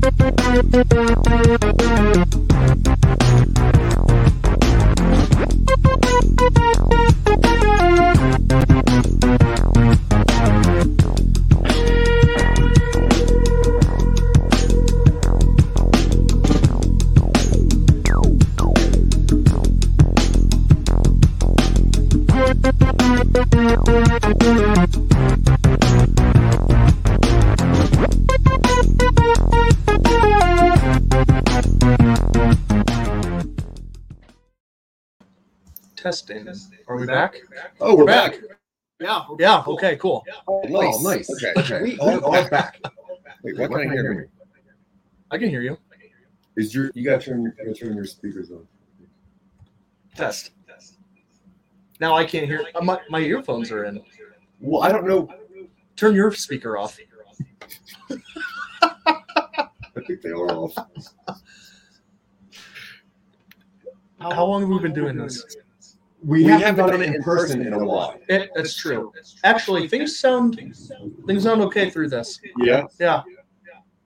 Thank you. We back? Oh, we're back. Yeah. Yeah. Okay. Cool. Oh, nice. Nice. Okay. Okay. We We are are back. Wait, what can I hear? me? I can hear you. Is your you gotta turn you gotta turn your speakers on. Test. Test. Now I can't hear. uh, My, my earphones are in. Well, I don't know. Turn your speaker off. I think they are off. How long have we been doing this? We, We haven't, done, it in person in a while. It, that's true. Actually, things sound things sound okay through this. Yeah. Yeah.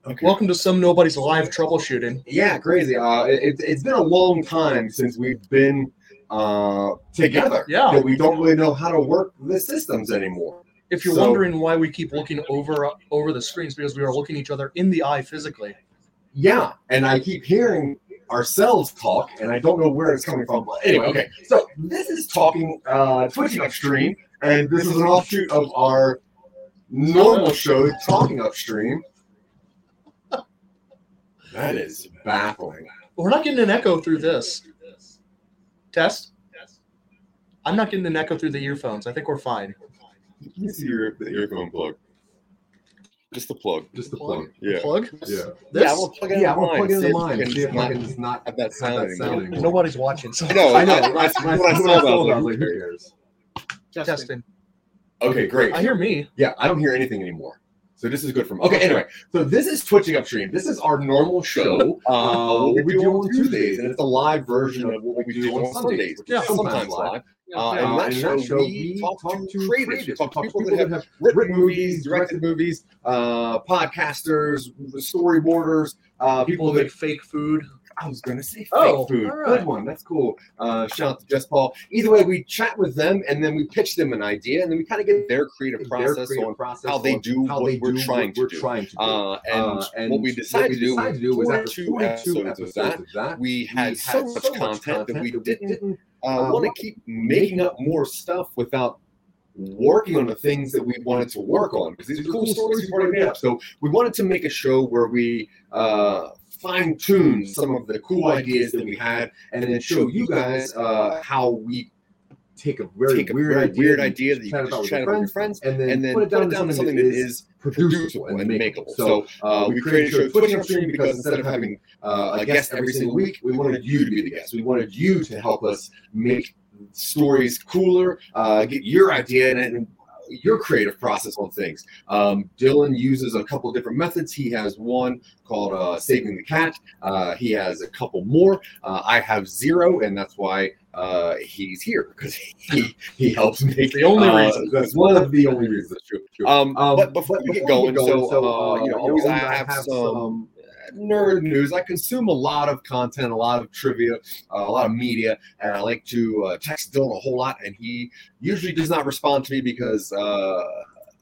Okay. Welcome to some nobody's live troubleshooting. Yeah, crazy. Uh, it, it's been a long time since we've been uh, together. Yeah. That we don't really know how to work the systems anymore. If you're So- wondering why we keep looking over over the screens, because we are looking each other in the eye physically. Yeah, and I keep hearing ourselves talk, and I don't know where it's coming from. But anyway, okay. So this is talking uh, twitching upstream, and this is an offshoot of our normal show, talking upstream. That is baffling. We're not getting an echo through this. Test. I'm not getting an echo through the earphones. I think we're fine. Let me see your the earphone plug. Just the plug. Just the Plug? plug. Yeah. Plug. Yeah. This. Yeah, we'll plug it Yeah, in I'm gonna plug it into mine. mine see if I not can just not have that have sound that sound anymore. Nobody's watching. So No, I know. I- I, when I, when I saw I that, saw that, I I was was like, like, who cares? testing. Okay, great. I hear me. Yeah, I don't hear anything anymore. So this is good for me. Okay, anyway, so this is Twitching Upstream. This is our normal show. Uh, what we do on Tuesdays, and it's a live version of what we do on Sundays, which Yeah, is sometimes live. Uh, and Yeah, that show, we talk to creatives, we talk to people that have written movies, directed movies, uh, podcasters, storyboarders, uh, People people who make fake food. I was going to say fake Oh, food. right. Good one. That's cool. Uh, shout out to Jess Paul. Either way, we chat with them and then we pitch them an idea and then we kind of get Their creative their process creative on process how they do how what they we're do trying what to we're do. trying to do. Uh, and, Uh, what we decided to do, decided to do was after 42 42 episodes of that, that, we had so much content that we didn't uh, uh, want to keep making up more stuff without working on the things that we wanted to work on because these are cool stories we've already made up. So we wanted to make a show where we uh, fine tune some of the cool ideas that we had and then show you guys uh, how we take a very take a weird, idea, weird idea that you chat can about just with your your friends and then, and then put it down to something that is producible and makeable. So uh, uh, we created a show Twitching Upstream because instead of having uh, a guest every single week, we wanted you to be the guest. We wanted you to help us make stories cooler, uh, get your idea and, and your creative process on things. Um, Dylan uses a couple different methods. He has one called uh, Saving the Cat. Uh, he has a couple more. Uh, I have zero, and that's why uh, he's here because he he helps make The only uh, reason. That's one of the only reasons. That's true. true. Um, Um, but before we get going, so, uh, you know, always I always have some nerd news. I consume a lot of content, a lot of trivia, uh, a lot of media, and I like to uh, text Dylan a whole lot, and he usually does not respond to me because. Uh,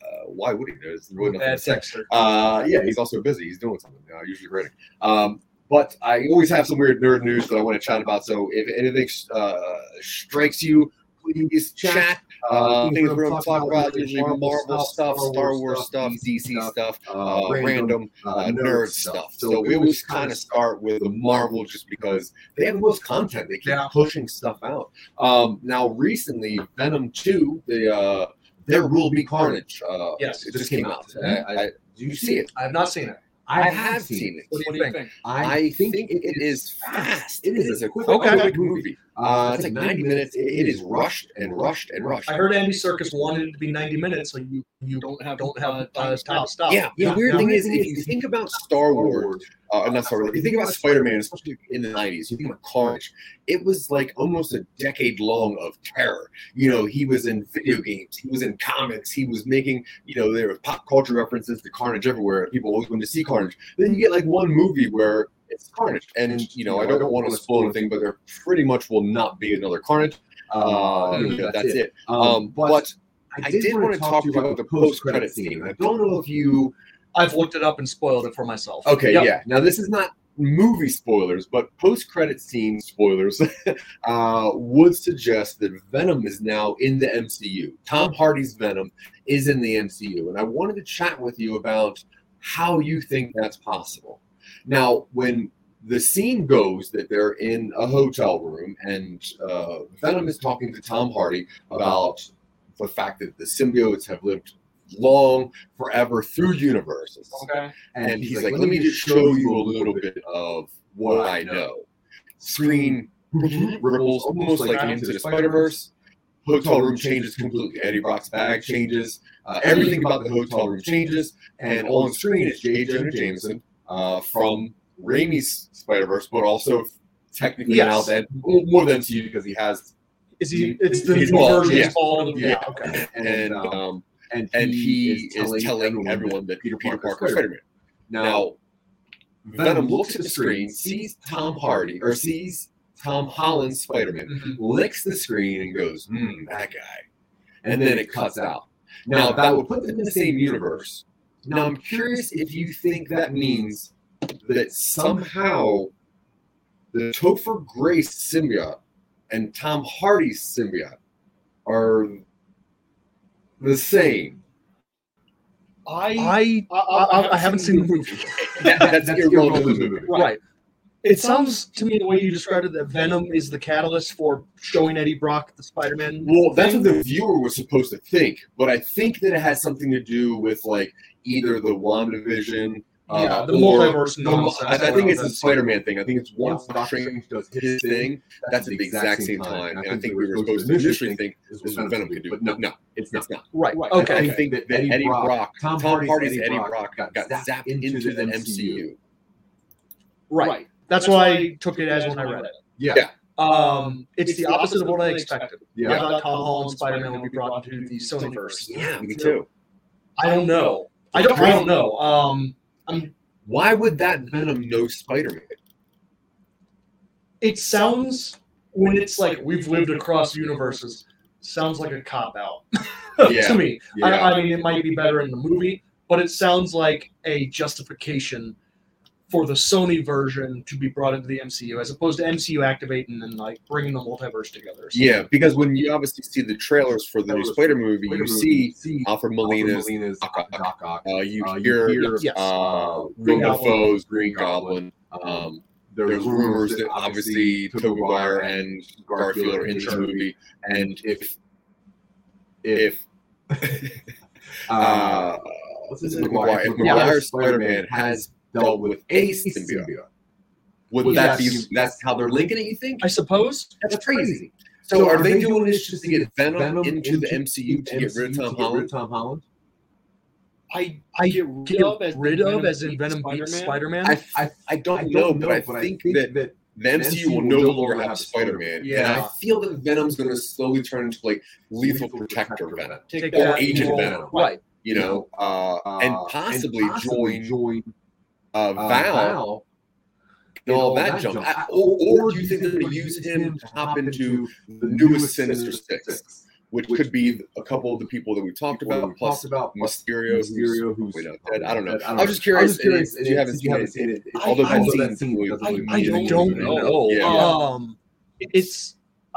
uh, why would he? There's really nothing Bad to say. Uh, yeah, he's also busy. He's doing something. Usually writing. Um, but I always have some weird nerd news that I want to chat about. So if anything uh, strikes you, please chat. Uh, things we're going to talk about usually Marvel stuff, Star Wars stuff, DC stuff, uh, random uh, nerd stuff. So we always kind of start with the Marvel just because they have the most content. They keep Yeah. pushing stuff out. Um, now, recently, Venom 2, the uh, There Will Be Carnage. Uh, Yes. it just came out. I, I, did you see it? I have not seen it. I have seen it. What do you think? I think it is fast. It is a a quick- quick, Okay. quick movie. Uh, it's like 90 minutes. It, it is rushed and rushed and rushed. I heard Andy Serkis wanted it to be 90 minutes, so you you don't have don't have uh, time to stop. Yeah, the weird Now, thing is, if you think about Star Wars, uh, not Star Wars, if you think about Spider Man, especially in the 90s, you think about Carnage, it was like almost a decade long of terror. You know, he was in video games, he was in comics, he was making, you know, there were pop culture references to Carnage everywhere. People always wanted to see Carnage. Then you get like one movie where it's Carnage. And, you know, I don't want to spoil anything, but there pretty much will not be another Carnage. Uh, Mhm. that's it. Um, Um, but I did want to talk to you about the post-credit scene. I don't know if you I've looked it up and spoiled it for myself. Okay, Yep. yeah. Now this is not movie spoilers, but post-credit scene spoilers uh, would suggest that Venom is now in the MCU. Tom Hardy's Venom is in the MCU, and I wanted to chat with you about how you think that's possible. Now, when the scene goes that they're in a hotel room and uh, Venom is talking to Tom Hardy about the fact that the symbiotes have lived long, forever through universes. Okay. And he's like, let me just show you a little bit of what I know. Screen ripples almost like into the Spider Verse. Hotel room changes completely. Eddie Brock's bag changes. Uh, everything about the hotel room changes. And all on screen is J. Jonah Jameson uh, from Raimi's Spider Verse, but also technically now Yes. then more than MCU because he has Is he? It's the He's new bald, version. yeah. He's bald. Yeah. Yeah. Okay. and um, and and he is telling everyone that Peter Parker is Spider-Man. Now, Venom looks at the screen, sees Tom Hardy or sees Tom Holland's Spider-Man, Mhm. licks the screen and goes, "Hmm, that guy," and then it cuts out. Now that would put them in the same universe. Now I'm curious if you think that means that somehow the Topher Grace symbiote and Tom Hardy's symbiote are the same. I, I, I, I haven't seen the movie. That- that's irrelevant to the movie. Right. It sounds to me the way you described it that Venom is the catalyst for showing Eddie Brock the Spider-Man. Well, that's thing. what the viewer was supposed to think, but I think that it has something to do with like either the WandaVision. Uh, Yeah, the multiverse the- I, I think it's the Spider-Man thing. I think it's Once once Doctor Strange Strange does his thing, that's at the exact same time. And I think we were supposed to initially think this was what Venom could do, but but no, no, it's it's not. not. Right. Right. Okay. I think that, that Eddie Eddie, Brock- Brock, Tom Tom, Hardy's Hardy's, Eddie Eddie Brock Brock, got got, zapped zapped into into, the the MCU. MCU. Right. That's why I took it as when I read it. Yeah. Yeah. Um, it's, the opposite of what I expected. Yeah. I thought Tom Holland Spider-Man would be brought into the Sonyverse. Yeah, me too. I don't know. I don't. I don't know. Um, I'm. Why would that Venom know Spider-Man? It sounds when it's like we've lived across universes. Sounds like a cop out Yeah. to me. Yeah. I, I mean, it might be better in the movie, but it sounds like a justification for the Sony version to be brought into the MCU, as opposed to MCU activating and like bringing the multiverse together. or. Yeah, because when you obviously see the trailers for the new Spider movie, you see Alfred Molina's. Molina's Doc Ock. Doc Ock. Uh, you Uh, you hear hear, Yes. uh, Green Goblin. Dafoe's Green Goblin. Um, there's rumors that obviously Tobey Maguire and Garfield are in the movie, and if if uh, what's his if name? Maguire, if Yeah. Spider-Man has dealt with a symbiote, would that be that's how they're linking it? You think? I suppose. That's crazy. So, are they doing this just to get Venom, into, the MCU to get rid of Tom Holland? Tom Holland. I I get rid of as, in Venom beats Spider-Man. I, I, I don't know, but I think that the MCU will no longer have Spider-Man. And I feel that Venom's going to slowly turn into like lethal protector Venom, Take or that Agent. Venom. Right. you know, uh, and possibly join join uh, uh, Val and all that junk. I- or, or do you think they're going to use him to hop into the newest Sinister Six, which could be a couple of the people that we talked about, we plus talked about Mysterio, who's Mysterio, who's we know, dead. I don't know. I I was just curious. I was if you haven't if seen it. seen it. Although I- that scene I, I don't anything. know. Yeah. Um, it's.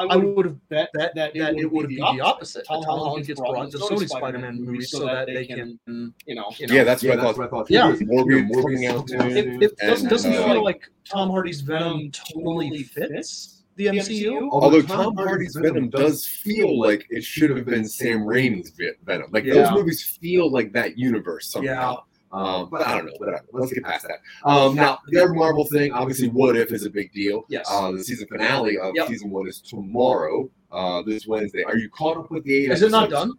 I would have bet that that, that it would be the opposite. Tom Holland gets brought into Sony Spider-Man movies so that they can, you know, you know. Yeah, that's Yeah, what I that's thought. what I thought. Yeah. too. Morbius Morbius coming out coming soon. It, it And, doesn't, doesn't uh, feel like Tom Hardy's Venom totally fits the MCU. Although Tom Hardy's Venom does feel like it should have been Sam Raimi's Venom. Like those movies feel like that universe somehow. Um, but I don't know. Whatever. Let's get past that. Um, now, the other Marvel thing, obviously, What If is a big deal. Yes. Uh, the season finale of Yep. season one is tomorrow, uh, this Wednesday. Are you caught up with the eight Is it not done?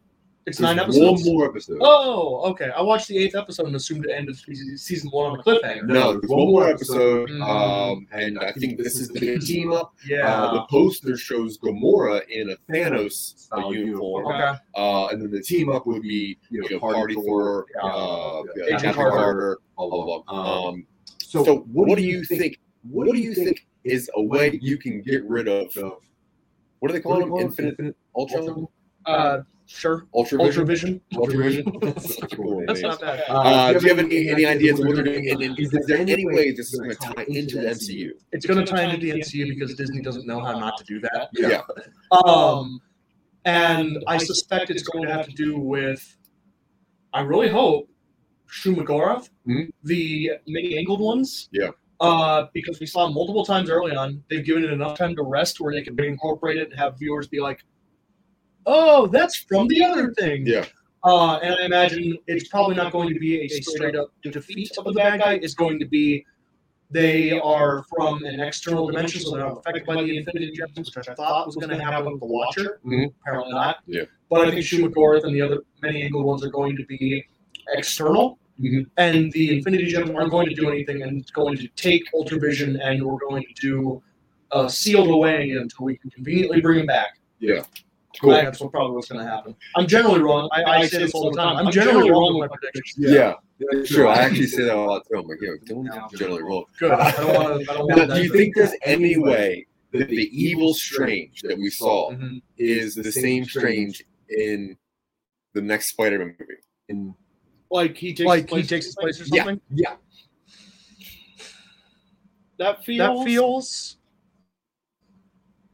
It's There's nine episodes. One more episode. Oh, okay. I watched the eighth episode and assumed it ended season season one on a cliffhanger. No, there's one more episode, Mhm. um, and I think this is the big team up. Yeah. Uh, the poster shows Gamora in a Thanos uh, uniform, okay. uh, and then the team up would be you know, Party Thor, uh, Agent Captain Carter. Carter, blah blah blah. Um, So, so, what, do you think? What do you think is a way you can get rid of? What do they call What do them? they Infinite, Infinite Ultra, Uh, sure. Ultra Ultra Vision, Vision. Ultra Vision. That's cool That's not bad. Uh, do you have any, any ideas of what they're doing? And, and is there any way this is going to tie into the MCU? It's going to tie into the MCU because Disney doesn't know how not to do that. Yeah. Um, and I suspect it's going to have to do with. I really hope Shumagorath, Mhm. the many angled ones. Yeah. Uh, because we saw multiple times early on, they've given it enough time to rest where they can reincorporate it and have viewers be like, "Oh, that's from the other thing." Yeah. Uh, and I imagine it's probably not going to be a straight up defeat of the bad guy. It's going to be they are from an external dimension, so they're not affected by the Infinity Gems, which I thought was going to happen with the Watcher. Mhm. Apparently not. Yeah. But I think Shumagorath and the other many angled ones are going to be external. Mhm. And the Infinity Gems aren't going to do anything, and it's going to take Ultravision, and we're going to do uh, sealed away until we can conveniently bring him back. Yeah. I Cool. that's what probably what's going to happen. I'm generally wrong. I, I say this all the time. I'm generally wrong with my predictions. Yeah. Sure. I actually say that a lot too. I'm like, yeah, don't generally wrong. Good. I don't want to. I don't Now, want do you think there's any way that the evil Strange that we saw hmm is the same Strange in the next Spider-Man movie? in Like he takes like he takes his place or Yeah. something. Yeah. That feels that feels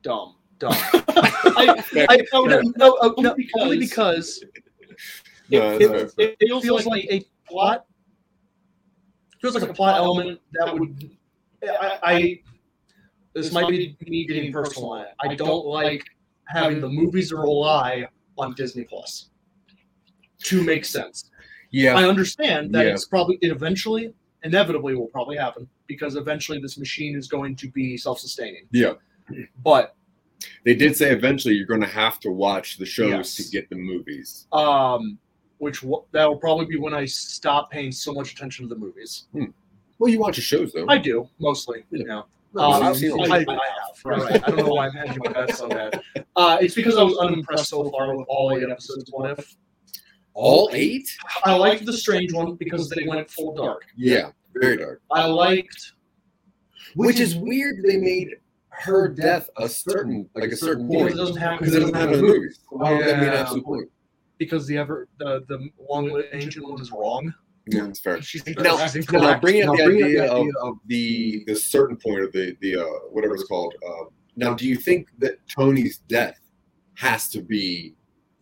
dumb. Dumb. I, Fair. I, no, no, no, uh, no, Only only because- because No, it, it, it feels, like a plot. Feels like a plot element that would. I, I this might be me getting personal. on it. I don't like having the movies rely on Disney Plus to make sense. yeah. I understand that Yeah. it's probably it eventually, inevitably, will probably happen because eventually this machine is going to be self-sustaining. Yeah. But They did say eventually you're going to have to watch the shows Yes. to get the movies. um, which w- that will probably be when I stop paying so much attention to the movies. Well, you watch the shows though. I do mostly. You know. No, Um, I've I, I, have. Right. I don't know why I'm hedging my bets on that. Uh, it's because I was unimpressed so far with all eight episodes. of What if? All eight? I liked the strange one because they went full dark. Yeah, very dark. I liked Which is weird. They made her death a certain, like a certain because point, it doesn't happen because it doesn't happen in the movies. Why would that be an Yeah. absolute point? because the ever the the long ancient one is wrong. Yeah, that's fair. She's Now, she's now incorrect. bringing up the bringing idea the of idea of the the certain point of the the uh, whatever it's called. Uh, now, do you think that Tony's death has to be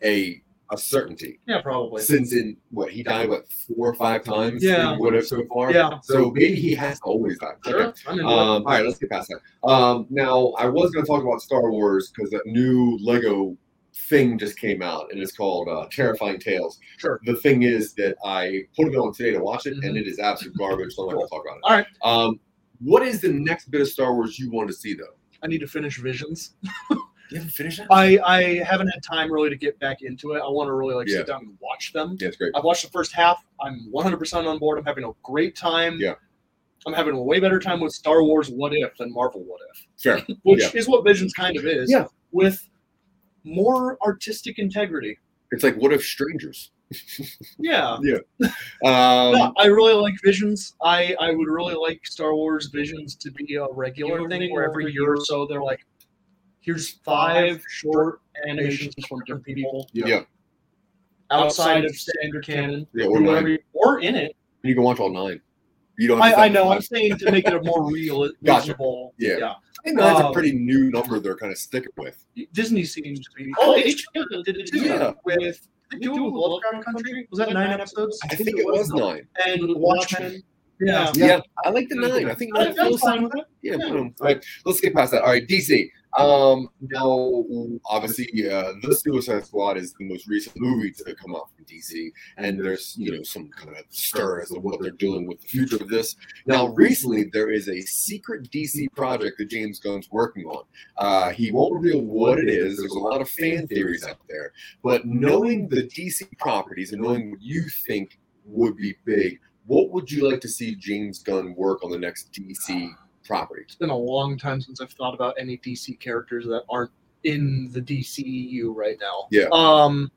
a a certainty? yeah, probably. Since in what he died what four or five times? Yeah. in what so far? Yeah, So maybe he has always die. sure. Okay. Um, all right, let's get past that. Um, now, I was going to talk about Star Wars because that new Lego thing just came out, and it's called uh, Terrifying Tales. Sure. The thing is that I put it on today to watch it, and it is absolute garbage. So I'm not going to talk about it. All right. Um, what is the next bit of Star Wars you want to see, though? I need to finish Visions. You haven't finished it? I I haven't had time really to get back into it. I want to really like Yeah. sit down and watch them. Yeah, it's great. I've watched the first half. I'm 100% on board. I'm having a great time. Yeah. I'm having a way better time with Star Wars What If than Marvel What If, Fair. which Yeah. is what Visions kind of is. Yeah. With more artistic integrity. It's like, what if strangers? Yeah. Um, No, I really like Visions. I, I would really like Star Wars Visions to be a regular thing where every year or so they're like, here's five short animations from different people yeah. outside of standard canon. Yeah, do or whatever nine. or in it. You can watch all nine. You don't. Have I, I know. at I'm saying to make it a more real, Gotcha. reasonable. Yeah. yeah. I think that's a um, pretty new number they're kind of sticking with. Disney seems to be. Oh, HBO did it too. Yeah. With did they do it with Lovecraft Country? Was that nine episodes? I think it was nine. And Watchmen. Yeah. Yeah, I like the nine. I think I, nine I'm feels fine with it. Yeah, Yeah. boom. All right, let's get past that. All right, DC. Um, now, obviously, uh, the Suicide Squad is the most recent movie to come out from DC, and there's you know some kind of stir as to what they're doing with the future of this. Now, recently, there is a secret DC project that James Gunn's working on. Uh, he won't reveal what it is. There's a lot of fan theories out there, but knowing the DC properties and knowing what you think would be big, what would you like to see James Gunn work on the next DC property? It's been a long time since I've thought about any DC characters that aren't in the DCEU right now. Yeah. Um,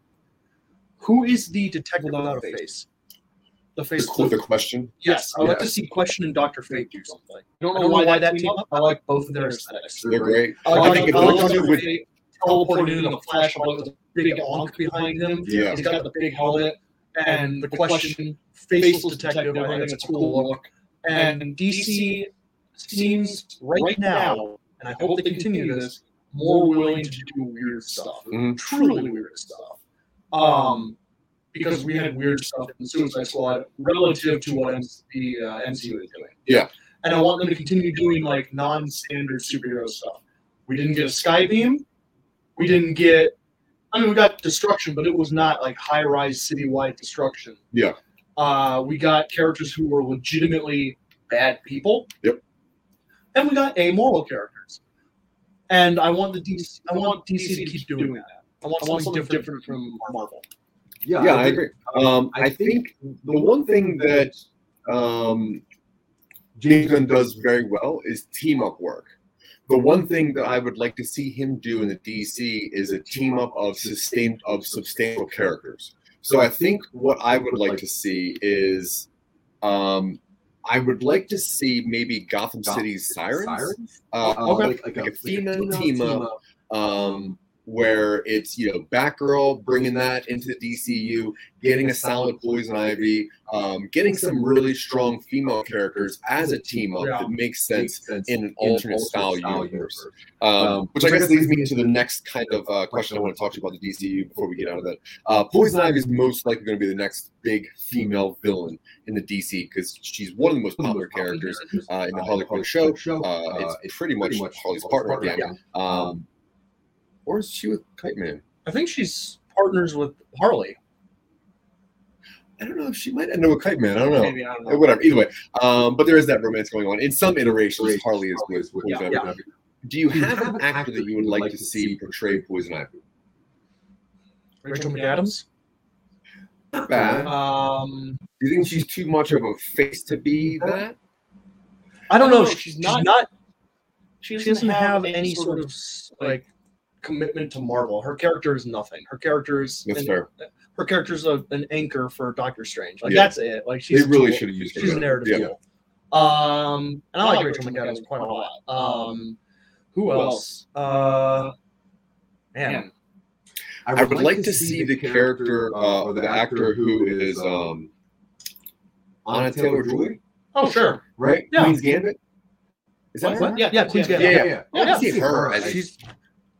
who is the detective without a face? The face. With the question. Yes, I would like to see Question and Doctor Fate do something. I don't know why, that team up. I like both of their aesthetics. They're great. I I like, think if it like comes with Fate teleporting in the flash with a big ankh behind him. yeah, He's got the big helmet and the question faceless detective. I think it's a cool look. And DC seems right now, and I hope they continue this, more willing to do weird stuff, Mhm. truly weird stuff. Um, because we had weird stuff in Suicide Squad relative to what the uh, MCU is doing. Yeah. And I want them to continue doing like non-standard superhero stuff. We didn't get a Skybeam. We didn't get. I mean, we got destruction, but it was not like high-rise citywide destruction. Yeah. Uh, we got characters who were legitimately bad people. Yep. And we got amoral characters. And I want the DC. I want DC to keep doing that. I want, something, different, from Marvel. Yeah, yeah, I agree. Um, I think the one thing that um, James Gunn does very well is team up work. The one thing that I would like to see him do in the DC is a team up of sustained of substantial characters. So I think what I would like to see is um, I would like to see maybe Gotham City's Sirens, uh, Uh, like, like, like a female team up. um, where it's you know Batgirl bringing that into the DCU, getting a solid Poison Ivy, um, getting some really strong female characters as a team up Yeah. that makes sense sense in an alternate style universe. universe. Um, Um, which I guess leads me into the next kind of uh, question I want to talk to you about the DCU before we get out of that. Uh, Poison Ivy is most likely going to be the next big female villain in the DC because she's one of the most popular characters uh, in the Harley Quinn show. Uh, it's pretty much Harley's partner again. Um, or is she with Kite Man? I think she's partners with Harley. I don't know if she might end up with Kite Man. I don't know. Maybe I don't know. Whatever. Either way, um, but there is that romance going on. In some iterations, Harley is with Poison Yeah, Ivy. yeah. Do you have an actor that you would like to see portray Poison Ivy? Rachel McAdams. Not bad. Um, Do you think she's too much of a face to be that? I don't know. She's She's not- not. She She doesn't have any sort of like commitment to Marvel. Her character is nothing. Her character is That's an, fair. her character's a, an anchor for Doctor Strange. Like Yeah. that's it. Like she's They really should have used her. She's a narrative Yeah. tool. Um, and I like Rachel McAdams quite a lot. Um, who else? Uh, man, I would like to see the character, uh, or the actor who is um, Anya Taylor Joy, oh sure, right? Yeah. Queen's Gambit. Is that What? her? Yeah, yeah, Queen's Yeah, Gambit. yeah, yeah. I want to see her. as- she's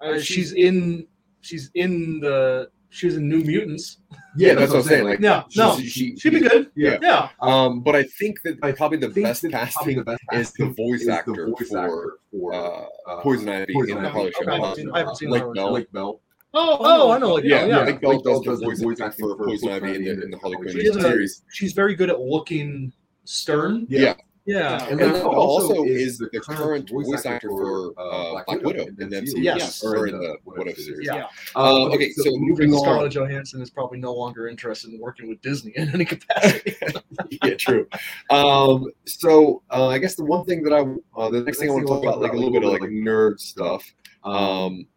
uh, she's in she's in the she was in New Mutants. yeah, that's what I'm saying. Like, Yeah, no, she, she'd be good. Yeah. Yeah, Um, but I think that probably the best casting the best is the voice is the actor voice for actor for uh, uh, Poison Ivy Poison in the Ivy. Harley. Okay, I haven't Uh, seen, I haven't seen Lake her. Bell. Lake Bell. Oh, oh, I know. Like, Yeah, yeah, yeah. yeah. Bell does the does the voice voice acting for Poison Ivy in the, Ivy in the Harley Quinn the She doesn't- series. She's very good at looking stern. Yeah. Yeah. And then then also also is is the current voice actor for uh, Black Widow in the MCU, Yes. or in the What If series. Yeah. Um, okay, so moving on. Scarlett Johansson is probably no longer interested in working with Disney in any capacity. yeah, true. Um, so uh, I guess the one thing that I, uh, the next thing I want to talk about, like a little bit of like nerd stuff. Um,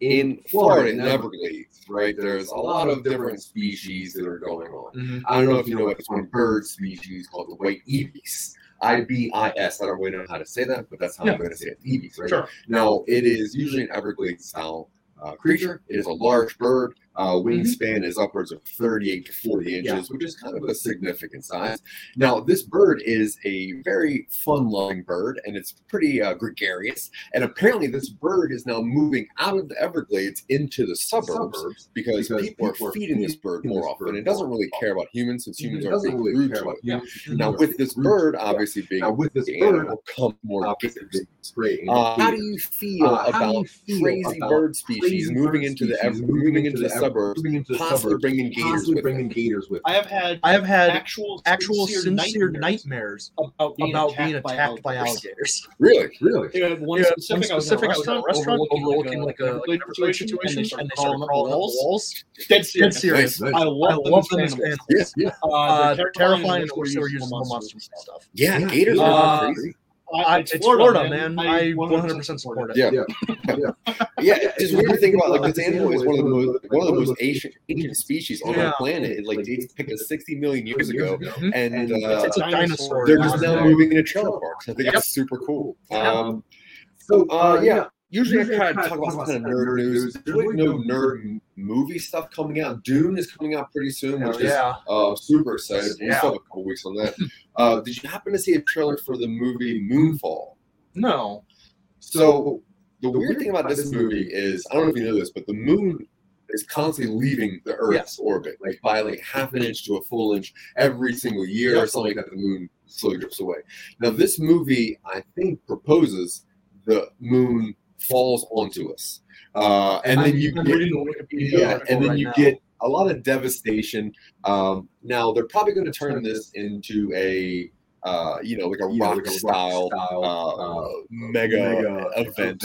in Florida, in Everglades, right? There's a lot of different species that are going on. Mhm. I don't know if you know about this one bird species called the white ibis. I B I S. I don't really know how to say that, but that's how Yeah. I'm going to say it. Ibis, right? Sure. Now, it is usually an Everglades style uh, creature. It is a large bird. Uh, wingspan is upwards of 38 to 40 inches, Yeah. which is kind of a significant size. Now, this bird is a very fun-loving bird, and it's pretty uh, gregarious. And apparently, this bird is now moving out of the Everglades into the suburbs because, because people, people are feeding this bird more this often. bird It doesn't really care about humans since humans are doesn't being really rude to it. humans. Now, with this bird obviously being now with this bird, will come more obviously gators. it's great. Uh, how do you feel Uh, how you about feel crazy about bird species moving into the moving into the ev- suburbs, moving into the possibly suburbs, bringing gators possibly with bringing them? gators with I have had Uh, I have had actual actual sincere nightmares nightmares about being about attacked, being attacked by alligators. Really? Really? Yeah, one Yeah, specific, one specific, I was in a restaurant, overlooking like a, like a Everglade situation, situation, and they started crawling up the walls. Dead Dead serious. serious. Nice. I I love, love them them as as animals. animals. Yeah. Uh, Uh, they're terrifying and and we're we're using using monsters monsters and and stuff. Yeah, Yeah, gators uh, are crazy. Uh, it's Florida, man. I 100% support it. Yeah. Yeah. Yeah, it's weird to think about. Like Uh, this animal is one of the most one of the most ancient ancient species on Yeah. our planet. It like dates back to 60 million years ago, Mhm. and And, uh, It's a dinosaur. they're just now moving into trailer parks. I think Yep. it's super cool. Um, So, uh, yeah. Usually, Usually I kind of talk about some kind of nerd news. There's really no nerd movie stuff coming out. Dune is coming out pretty soon, which is Yeah. uh, super excited. We Yeah. still have a couple weeks on that. Uh, did you happen to see a trailer for the movie Moonfall? No. So the weird thing about this movie is I don't know if you know this, but the moon is constantly leaving the Earth's orbit, like by like half an inch to a full inch every single year or something like that. The moon slowly drifts away. Now this movie, I think, proposes the moon falls onto us, uh, and then you get the yeah, and then right you now. get a lot of devastation. Um, now they're probably going to turn this into a uh, you know like a You know, rock like a rock style, style, uh, uh, mega, event.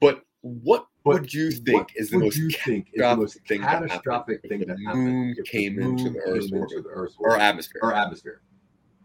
But what But would you think is the most do you think is the most catastrophic thing that happened catastrophic if thing the that moon happened came the into the Earth's orbit? into the Earth's or atmosphere? or atmosphere?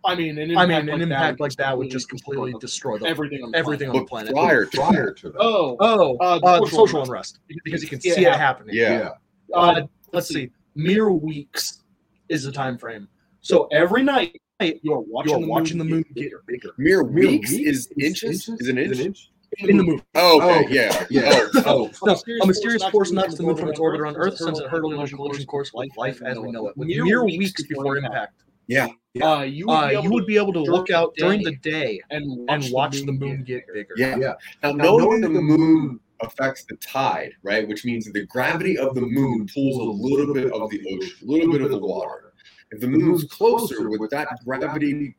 I mean, an I impact mean, an like impact that like that would just completely destroy the, everything on the everything on But the planet. prior to Prior. to that, Oh, Oh, Uh, uh, the the social social unrest. because you can see it happening. yeah, Uh, let's see, mere weeks is the time frame. So every night you're watching, you're the, watching moon the moon get bigger. Mere Mere weeks is inches? is an inch. in the moon. Oh, Oh, okay, yeah, yeah. Oh, No, a mysterious force knocks the moon from its orbit around Earth, sends it hurtling on a collision course with life as we know it. With mere weeks before impact, yeah. Uh, you would, uh, be, able you would be able to look out during the day and and watch the moon get bigger. Yeah. Yeah. Now, Now, knowing the moon affects the tide, right? Which means that the gravity of the moon pulls a little bit of the ocean, a little bit of the water. If the moon's closer, with that gravity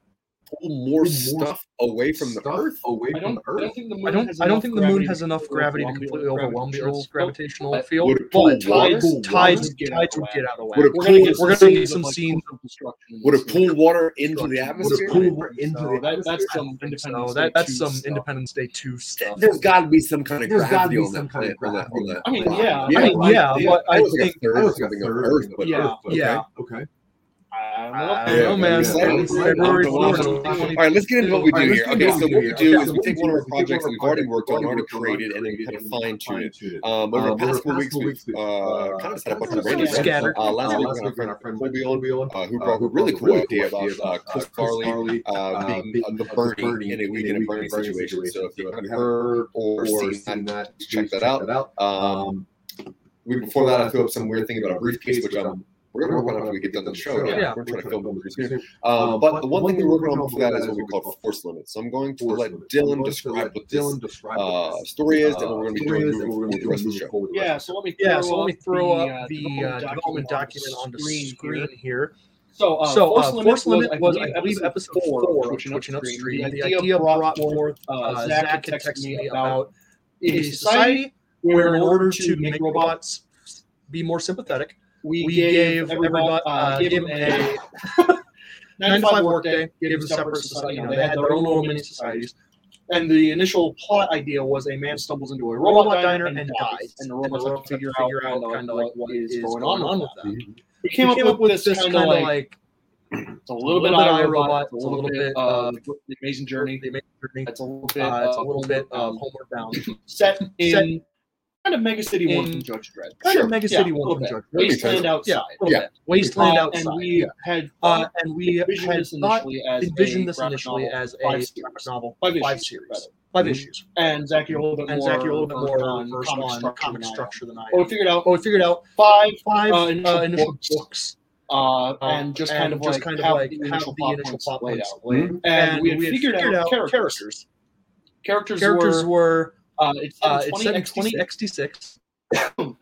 pull more stuff away from the Stuff Earth? away from don't, the I Earth. don't think the moon I don't. has I don't think the moon has enough gravity to completely overwhelm the Earth's gravitational but field. Would it pull But water? tides, tides, water? Get out tides would get out of whack. Would it We're gonna pull- get we're some gonna get scenes of, some scenes coastal destruction. Would it pull water into the atmosphere? Would it atmosphere? pull water into the that, that's atmosphere? some Independence Day that's some stuff. Independence Day two stuff. There's got to be some kind of gravity on that planet. On that, on gravity. that I mean, yeah, I yeah, yeah. but I think a third I or was like a something of Earth, but Yeah. Earth, okay, Yeah. Okay. I don't know. I don't know, man. February yeah. February Yeah. fourth. All right, let's get into what we do Alright, here. Okay, so what we do is we take one of our is we take projects one that we've our already projects worked on, we've already already created, and then we kind of fine tune it. Um, over Um, the past over couple weeks, we've we've, uh, kind of set up a kind of radio show. scattered. Uh, last Uh, week, last our week, our friend friend Colby Colby on, on, uh, who uh, brought a who really cool idea about uh, Chris Farley uh, uh, being being uh, the the Bernie Bernie in a week in a Bernie situation. So if you haven't heard heard or or seen seen that, that, check that out. Um, we, before that, I threw up some weird thing about a briefcase, which I'm we're gonna work on after we get done the show. Yeah, Yeah. we're trying to film it pretty soon. soon. Um, but the one thing we're working on for that is what we call force limits. So I'm going to let Dylan describe what this Dylan describe uh, story is, and uh, what we're going to be doing is, and we're gonna the rest of the show. moving forward the Yeah, so let me Yeah, throw so let me up throw the, up uh, the development uh, development document on the screen screen here. here. So, uh, So, Force uh, Limit Force Limit was, I I believe, episode four of Twitching Upstream. The idea brought forth uh, uh, Zach Zach had had texted me me about about a a society society where, in order to make robots be more sympathetic, we, we gave gave everybody uh, uh, gave them them a a nine to five workday, gave them separate society. You know, they had their own little mini societies. And the initial plot idea was a man stumbles into a Robot robot diner and and dies, and the robots have to figure out out kind of like what is going going on with that. We Came came up with this kind of like like it's a a little bit of iRobot, it's a little bit of the Amazing Journey, the Amazing Journey. it's a little bit Uh, it's a of little bit of um, Homeward Bound. set in Kind of Mega City in, One from Judge Dredd. Kind sure. of Mega yeah, One from. Judge Dredd. Wasteland yeah. outside. Yeah. Wasteland uh, outside. And we yeah. had uh, uh and we envisioned had this initially as envisioned this initially as a novel, five, five series. Rather. 5 issues. And Zach, you're a little bit and more. Zach, you're a little bit more on, on comic, structure, comic structure than I. Oh, Or figured out. Or figured out five five uh, uh initial, uh, initial books. books. Uh, uh, and just and kind of just like kind of how like the initial, how the initial plot points laid out, mm-hmm. and, and, we had, we had figured, figured, out, characters. Characters, characters were, were uh, uh, it's, 20 XT6.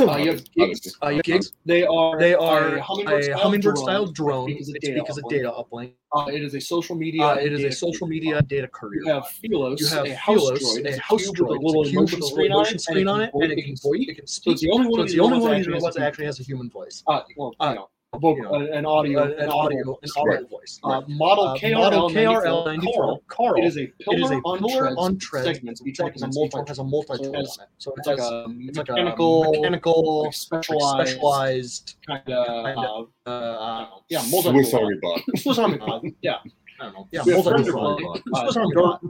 Uh, you have gigs. Uh, you have gigs. They are they are a hummingbird style drone. Because it's because of data uplink. Uh, it is a social media. Uh, it is a social media data courier. You have Philos. You have a house Philos, droid. A house droid. With a little motion screen, screen on it, and it can, voice. It can speak. So it's the only one. So it's the only one that actually has a human voice. Uh, well, uh, vocal, you know, an audio, an, an audio, an audio uh, right, voice. Right. Uh, model uh, KRL, model KRL 94, Carl, Carl. It is a pillar, it is a pillar on, on treads. Segments. Each one has a multi has a multi. So it's, it's like a it's like mechanical, a mechanical, like specialized, specialized kind of, kind of uh, uh, yeah, multi. Swiss Army bot. Swiss Army bot. Yeah, I don't know. Yeah, multi. Swiss Army bot.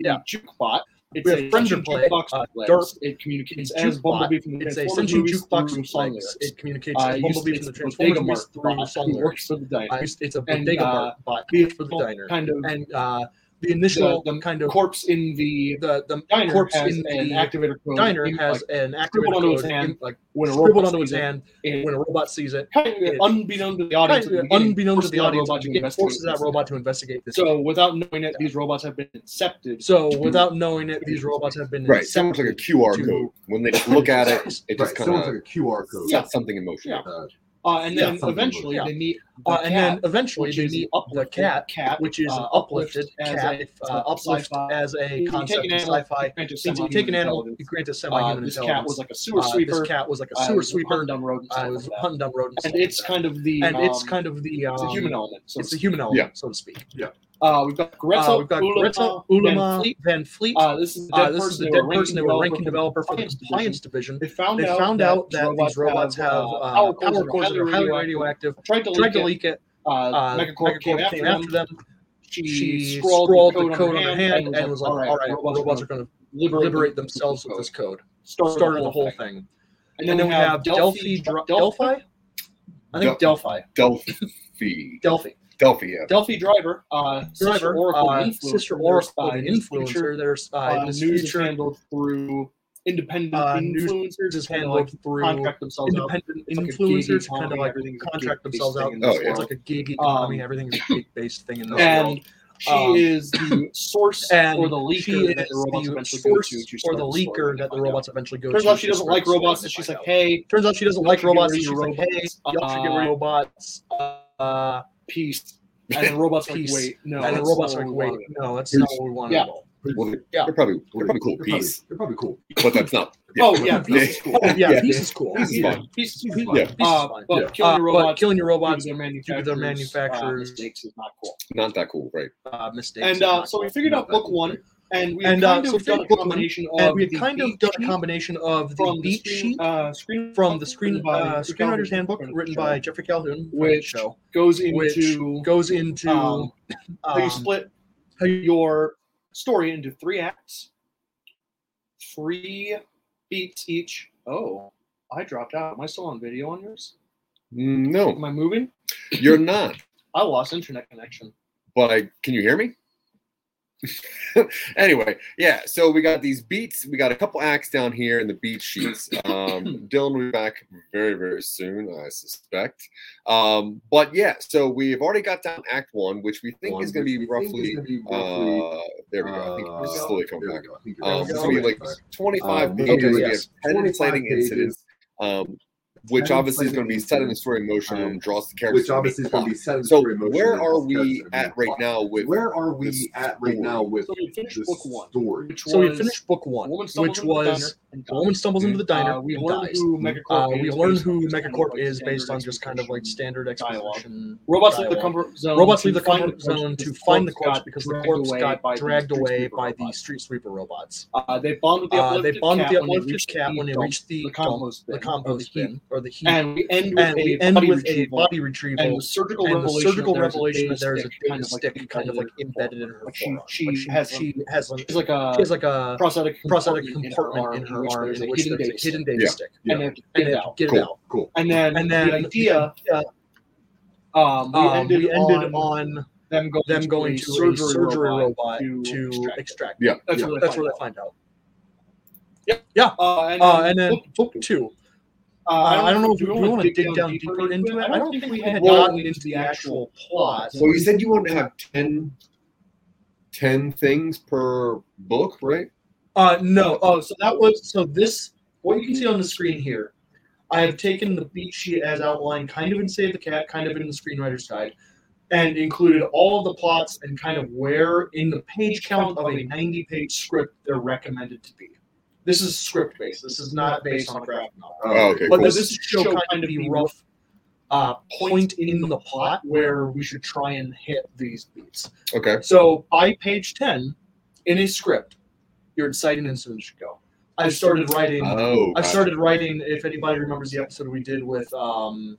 Yeah, jukebot. It's we have friends of jukebox uh, DARP. It communicates it's as Bumblebee from the it's Transformers movies jukebox from song lyrics. It communicates uh, as Bumblebee from the Transformers movies through song lyrics. for the diner. Uh, it's a bodega uh, bot for the diner. Kind of. And, uh, the initial the, the kind of corpse in the the, the diner corpse in the activator code diner in, has like, an activator code his hand, in, like when a robot onto hand when a robot sees it, kind of it unbeknown to the audience, kind of unbeknown to the audience, robot it forces that robot to investigate this. So without knowing it, these robots have been incepted. So without knowing it, these robots have been right. Sounds like a QR code when they look at it. It just right. kind of like a QR code. Yeah. something in motion. Yeah. Uh, uh, and then yeah, eventually yeah. they meet, the uh, cat, and then eventually they meet the cat, cat, which is uh, uh uplifted as a uh, uplift as a concept sci-fi. You take an animal, you grant a semi-human uh, this. This cat was like a sewer sweeper. this cat was like a sewer sweeper. Hunting down rodents. Was hunting down rodents. And it's kind of the and it's kind of the, um, it's human element. So it's the human element, so to speak. Yeah. Uh, we've got Greta, uh, we've got Greta Ulama, Van Fleet. Van Fleet. Uh, this is the dead, uh, this person, is the dead person. They were ranking developer for the compliance division. They found, they found out, that, these robots have, uh, uh, power cores that are highly radioactive. Tried to, tried leak it. Megacorp, came after them. She, scrawled, the code on her hand, and was like, "All right, robots, are going to liberate, themselves with this code." Started, the whole thing. And then, we have Delphi, Delphi. I think Delphi. Delphi. Delphi. Delphi, yeah. Delphi Driver, uh, Driver, uh, Sister Oracle, uh, influencer, Sister Oracle, influencer. There's uh, news handled through independent uh, influencers, is handled like through contract themselves independent out. influencers, like kind of like contract themselves out. Oh, yeah. It's like a gig economy. Um, everything's oh, a gig um, based thing in this and, world. She um, is the source and or the leaker that the robots the eventually go to. or the leaker that the robots eventually go turns to. Turns out she doesn't like robots, and she's like, hey. Turns out she doesn't like robots, and she's like, hey, y'all should get robots. Uh, peace. And then robots like, wait, no. And then robots like, wait, no, that's peace. not what we want yeah. at all. Well, they're, yeah. they're probably they're probably cool. They're peace. Probably, they're probably cool. But that's not. Yeah. Oh yeah, peace is cool. Oh, yeah, yeah, peace is cool. Peace is fine. Peace is fine. Yeah. Uh, is fine. Yeah. Killing uh, your robots, uh, killing your robots, their manufacturers, their manufacturers. Uh, mistakes is not cool. Not that cool, right? Uh, mistakes. And uh, so we figured out book cool. one and we and, uh, kind uh, of so done a combination of we had kind of done a combination of the beat sheet uh, screen from the screen uh, uh screenwriter's handbook written by Jeffrey Calhoun, which goes into which goes into um, how you um, split your story into three acts, three beats each. Oh, I dropped out. Am I still on video on yours? Mm, no. Am I moving? You're not. I lost internet connection. But I, can you hear me? anyway, yeah. So we got these beats. We got a couple acts down here in the beat sheets. Um, Dylan will be back very, very soon, I suspect. Um, but yeah, so we've already got down Act One, which we think one, is going to be uh, roughly. There we go. I think uh, it's slowly coming back. Um, it's going to be like 25 um, pages. Yes. 25 incidents. Um, which obviously is going to be setting the story in motion and draws the characters. Which obviously is going to be setting in the story in motion. So where are we at right now with? Where are we at right now with? So we finished book one. Story. so we finished book one, which was a woman stumbles into the diner. Uh, we learn who Megacorp. Uh, we learn who Megacorp is based on just kind of like standard exposition. Robots leave the comfort zone. Robots leave the comfort zone to find the corpse because the corpse got dragged away by the street sweeper robots. Uh, they bond with the uplifted cap when they reach the compost bin or the heap, And we end with and we a end body with a retrieval body and retrieval the surgical and the revelation. surgical that there's a revelation data that there's a stick data stick kind of like embedded in her Like she- she Like she has she has an, It's like a she has like a prosthetic prosthetic compartment compartment in her arm in which hidden there's a hidden stick. data stick, and they have to and get it out. get it Cool. out. Cool. And then, And then the idea, uh, um, we um, ended, we ended on, on them going them going to a surgery robot to to extract extract. Yeah. That's yeah, where they that's find out. they find out. Uh, and, Uh, and then book book two. Uh, I don't know if do we, we want wanna to dig down deeper into it. I don't think we had Well, gotten into the actual plot. Well, you said you want to have 10, 10 things per book, right? Uh, no. Oh, so that was so this. What you can see on the screen here, I have taken the beat sheet as outlined, kind of in Save the Cat, kind of in the screenwriter's guide, and included all of the plots and kind of where in the page count of a ninety-page script they're recommended to be. This is script based. This is not based on a graphic novel. Oh, okay, But cool. this is to show kind of the rough uh, point in the plot where we should try and hit these beats. Okay. So by page 10 in a script, your exciting incident should go. I've started writing. Oh, I've started writing. If anybody remembers the episode we did with, um,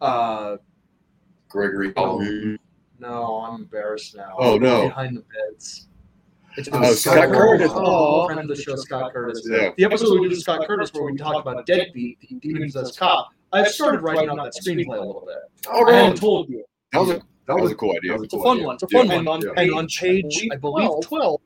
uh, Gregory. Oh. no, I'm embarrassed now. Oh, no. Behind the beds. It's Oh, Scott Curtis. Oh, friend of the show, Scott Curtis. Yeah. The episode we did with Scott Curtis, where we talked about Deadbeat, the demons as cop. I've started writing out that screenplay a little bit. Oh, I right. haven't told you. That was a that was a cool idea. that was It's a fun one. It's a fun Yeah. one. Yeah. And on page, I believe, 12,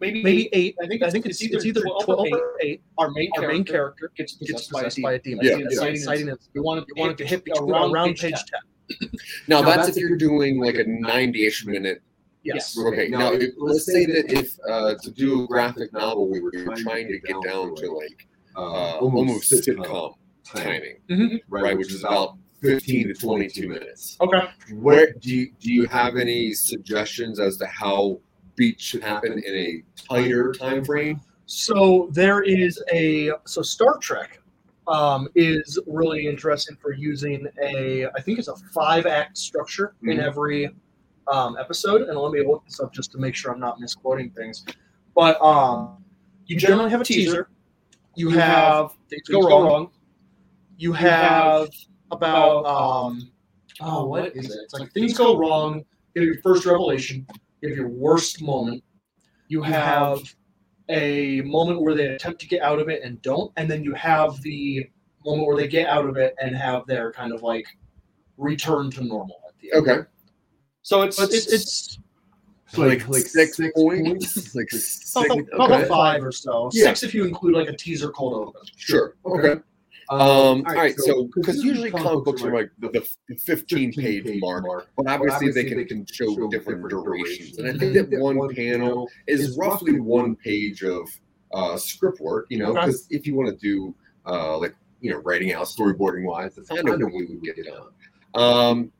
maybe maybe eight. I think I think it's, it's either 12 or 8. our main Our main character gets gets possessed, by a possessed demon. by a demon. Yeah. It's Yeah. exciting. It's- We want You want it to hit around, around page page 10. 10. Now Now, that's if you're doing like a 90-ish minute. Yes. Okay. Now, if, let's say that if uh, to do a graphic novel, we were trying to get down to like uh, almost sitcom timing, Mhm. right? Which is about 15 to 22 minutes. Okay. Where do you, do you have any suggestions as to how beats should happen in a tighter time frame? So there is a so Star Trek um, is really interesting for using a I think it's a five act structure in Mhm. every um, episode. And let me look this up just to make sure I'm not misquoting things. But um, you generally have a teaser. You You have have things Things go wrong. You have about um, oh what is it? It's like things go wrong. You have your first revelation. You have your worst moment. You have a moment where they attempt to get out of it and don't, and then you have the moment where they get out of it and have their kind of like return to normal at the end. Okay. So it's But it's it's Like, six, points? Like about, six, about okay. five or so. Yeah. Six if you include like a teaser cold open. Sure. Okay. Um, all right. So, because usually comic books are like the, the 15 page mark, but obviously they can, can show different durations. And I think that one panel is roughly one page of uh, script work, you know, Okay. because if you want to do uh, like, you know, writing out storyboarding wise, that's kind of what we would get done. Um,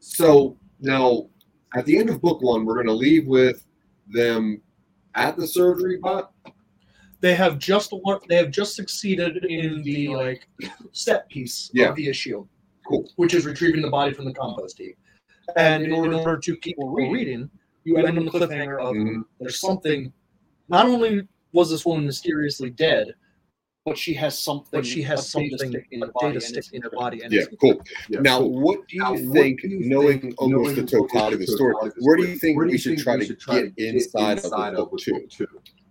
so now at the end of book one, we're going to leave with them at the surgery bot. They have just they have just succeeded in the like set piece Yeah. of the issue. Cool. Which is retrieving the body from the compost heap. And in order to keep people reading, you end on the cliffhanger of Mhm. there's something. Not only was this woman mysteriously dead, but she has something. but she has a data something stick in her body, data and stick in her body. And Yeah, cool. Yeah. Now, what do you Now, think, do you knowing think, almost the totality of the story, where do you think we should try to get inside of the book two?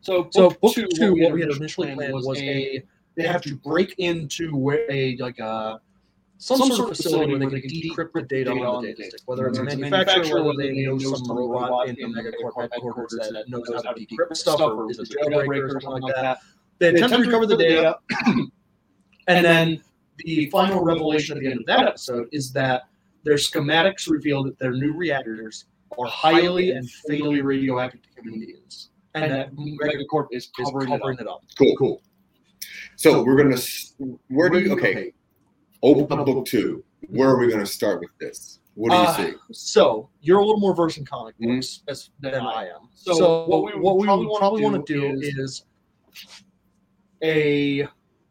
So, So book, book two, two, what what we had initially planned was a a they have to break into where a like uh, a some, sort of facility where they can decrypt the data on the data stick, whether it's a Whether it's manufacturer, whether they know knows some some robot robot in the in Megacorp headquarters that knows knows how to decrypt stuff, or is a jailbreaker or something like that. They They attempt to recover the data, and then the final revelation at the end of that episode is that their schematics reveal that their new reactors are highly and fatally radioactive to human beings, and that Megacorp is is covering, covering it up. it up. Cool. Cool. So we're gonna. s- Where do you? Okay. Open up book two. Where are we gonna start with this? What do you Uh, see? So you're a little more versed in comic Mhm. books as, than I am. So So, what what we we, what we probably wanna probably do want to do is- is a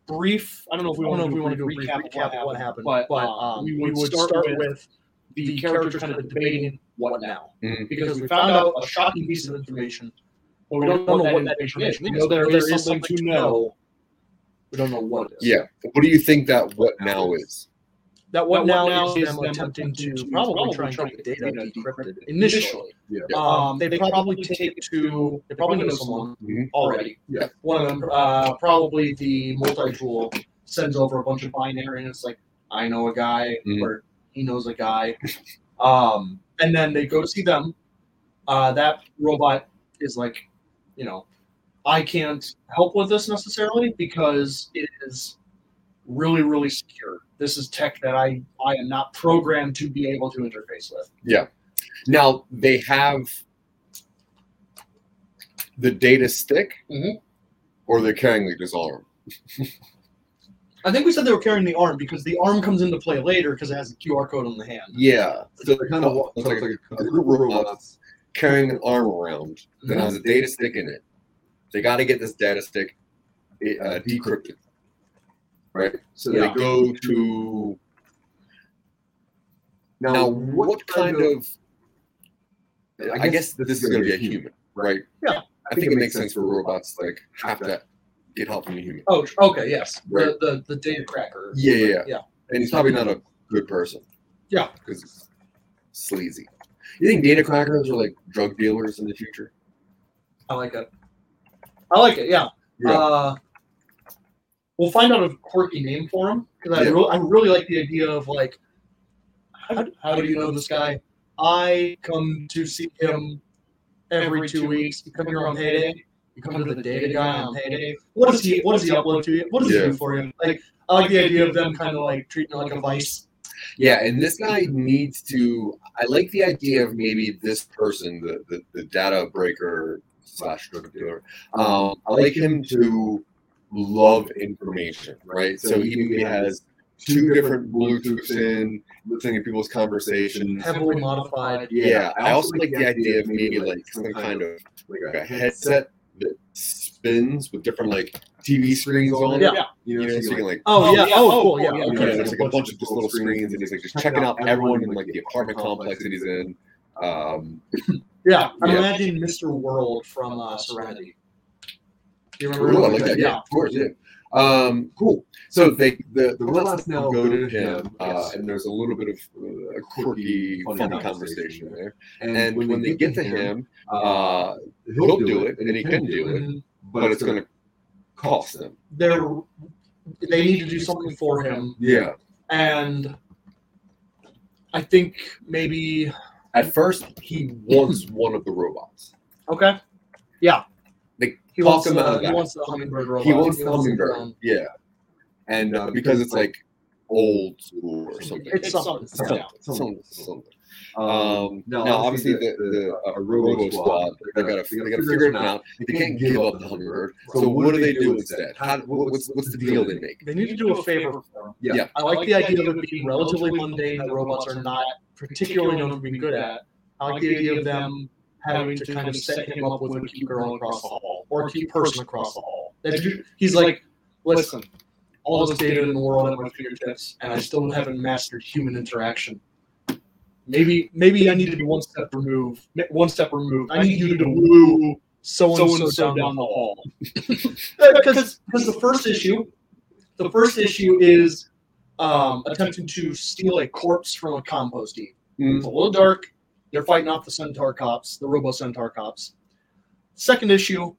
brief. I don't know if we want to if we want to do a brief brief recap recap of what happened, but, but uh, um, we we would would start start with with the the characters characters kind of debating what now, Mhm. because we found out a shocking piece of information, but but we don't know what that information is. We know there But is something to know. We don't know what it is. Yeah. What do you think that what now is? That what That what now, now is is them them attempting attempting to to probably probably try and get the to data get decrypted decrypted initially. Yeah. Um, they, probably take it to they probably know someone Mhm. already. Yeah. One of them, uh, probably the multi-tool, sends over a bunch of binary, and it's like, I know a guy, Mhm. or he knows a guy. Um, and then they go see them. Uh, that robot is like, you know, I can't help with this necessarily because it is really, really secure. This is tech that I I am not programmed to be able to interface with. Yeah now they have the data stick, Mhm. or they're carrying like this arm. I think we said they were carrying the arm because the arm comes into play later because it has the QR code on the hand. Yeah, so They're kind of it's like like a a group group of of robots robots. carrying an arm around that has a data stick in it. They got to get this data stick uh, decrypted, right? So Yeah. they go to now. What kind of? I guess this is going to be a human, right? Yeah. I think it makes sense for robots like have to get help from a human. Oh, okay, yes. Right. The, the the data cracker. Yeah, yeah, yeah. Yeah. And he's probably not a good person. Yeah. because it's sleazy. You think data crackers are like drug dealers in the future? I like it. I like it. Yeah. Yeah. Uh, we'll find out a quirky name for him because I, Yeah. re- I really like the idea of like, how, how do you know this guy? I come to see him every two weeks. You come here on payday. You come to the data guy on payday. What does he? What does he upload to you? What does he do for you? Like, I like the idea of them kind of like treating it like a vice. Yeah, and this guy needs to. I like the idea of maybe this person, the the, the data breaker slash drug dealer. Um, I like him to love information, right? So he maybe has two different Bluetooths in, listening to people's conversations. Heavily modified. Yeah, I also like the idea of maybe like some kind of like a headset that spins with different like TV screens on it. Yeah. You You know, know, so so you can like Oh, yeah. Oh, cool. yeah, Yeah. you know, there's like a bunch of just little screens, and he's like just checking out everyone in like the apartment complex that he's in. Um, Yeah, I'm Yeah. imagining Mr. World from uh, Serenity. Do you remember? cool, I like that. Yeah, of course, yeah. Um, cool. So they the the robots now go to him, uh, and there's a little bit of uh, a quirky, Funny funny conversation conversation there. And, And when they get to him, uh, uh, he'll do it, and he can do it, Mhm. but it's going to cost them. They're they need to do something for him, Yeah. and I think maybe At first, he wants one of the robots. okay. Yeah, he talk wants him the, out of he wants the hummingbird robot. He wants the hummingbird. um, Yeah. And uh, because it's like old school or something. It's something. Something. Yeah. Something. something. Um, Um, now, now, obviously, obviously, the, the, uh, Robo Squad, they gotta they gotta figure it out. They can't give up the hummingbird. So what do they do instead? How, what's what's the deal they make? They need to do a favor for him. Yeah. Yeah. I like the idea of it being relatively mundane that robots are not particularly known for being good at. I like the idea of them having to kind of set him up with a cute girl across the hall or a cute person across the hall. That you- He's like, listen, all this data in the world at my fingertips, and I still haven't mastered human interaction. Maybe, maybe I need to be one step removed. One step removed. I need you to woo so and so down the hall. Because because the first issue, the first issue is um, attempting to steal a corpse from a compost heap. Mm. It's a little dark. They're fighting off the Centaur cops, the Robo Centaur cops. Second issue,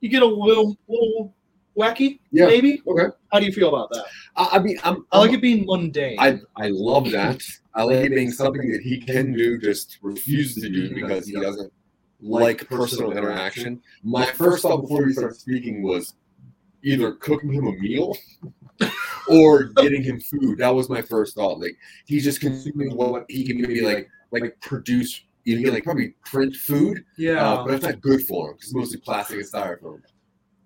you get a little little wacky, Yeah. maybe. Okay. How do you feel about that? I, I mean, I'm, I like it being mundane. I I love that. I like it being something that he can do, just refuses to do because he doesn't like personal interaction. My first thought before we started speaking was either cooking him a meal or getting him food. That was my first thought. Like he's just consuming what he can maybe like like produce. You can like probably print food, yeah, uh, but it's not good for them because mostly plastic and styrofoam.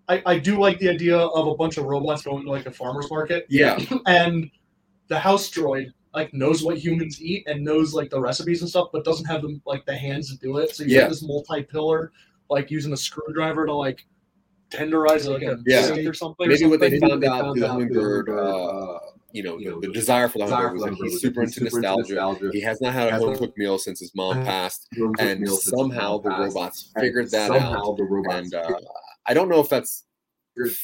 I, I do like the idea of a bunch of robots going to like a farmer's market Yeah, and the house droid like knows what humans eat and knows like the recipes and stuff, but doesn't have them like the hands to do it. So you Yeah. have this multi-pillar, like using a screwdriver to like tenderize like a Yeah. steak or something. maybe what they found they out the hummingbird, uh, you know, the, the desire for the Desire hummingbird was for he's super into nostalgia. He has not had a Hasn't- home cooked meal since his mom passed, and somehow the passed. robots And figured that somehow out. the robots And uh, I don't know if that's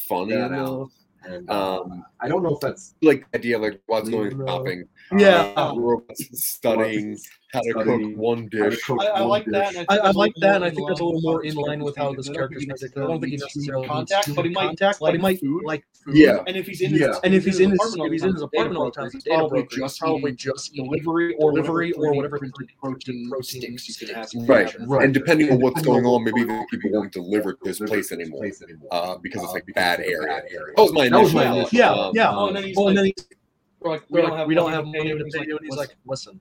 funny that enough. And uh, Um, I don't know if that's like the idea like what's going No. shopping, Yeah. uh, robots studying, how to cook one dish. I, I like that. and I, think I like that, and I think that's a little more in line line with how this his character's character's. I don't think he needs necessarily contact, but he might contact, but he like might like food. Yeah. And if he's in Yeah. his, And if he's in his, apartment all if he's the in his time, apartment all the time, he's he's probably just He's probably just delivery or delivery whatever or whatever 3D printed protein protein sticks you can have. Right. Right. And depending on what's going on on, maybe the people won't deliver to this place anymore. Place anymore. Uh, because it's Uh, like bad it's area. That was my initial. my thought. initial Yeah, yeah. Oh, and then he's Well, and like, then he's We're like, we don't have we don't have money to pay you, and he's "Listen, like, listen,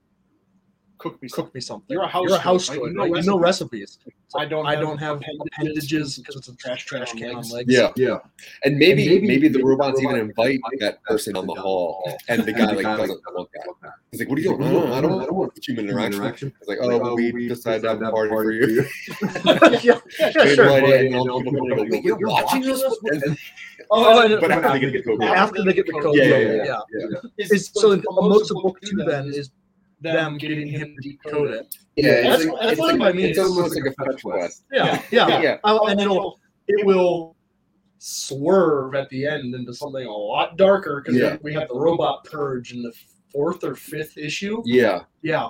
cook me cook something. me something. You're a house You're a house steward, right? steward, You right? know You know recipes. I don't. I don't have appendages because it's a trash trash can on legs. Yeah. Yeah. And maybe And maybe, the maybe robots the even robots invite invite that person on the hall, and the guy like guy, doesn't like, want that. want. He's like, "What are you doing? He's I like, don't, I don't, want human human interaction." interaction. It's like, Like, "Oh, oh we decided to have a party for you." yeah, yeah, sure. invite Right, in, and all and people all go, people "Wait, You're watching this?" watching And- Oh, and But after they get the code, after they get the code, Yeah, yeah, yeah, yeah. yeah. It's, so most of book two then is them getting him to decode it. Yeah, it's That's- like, that's it's, fine like, by me. it's almost like a fetch quest. Yeah, yeah, Yeah. Oh, and it'll it will swerve at the end into something a lot darker because Yeah. we have the robot purge in the fourth or fifth issue. Yeah. Yeah,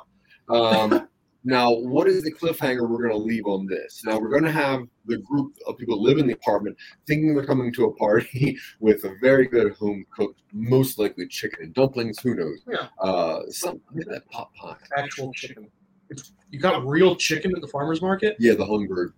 Um, now, what is the cliffhanger we're going to leave on this? Now, we're going to have the group of people who live in the apartment thinking they're coming to a party with a very good home cooked, most likely chicken and dumplings. Who knows? Yeah. Uh, some that pot pie. actual chicken. It's, you got real chicken at the farmer's market. Yeah, the Hummingbird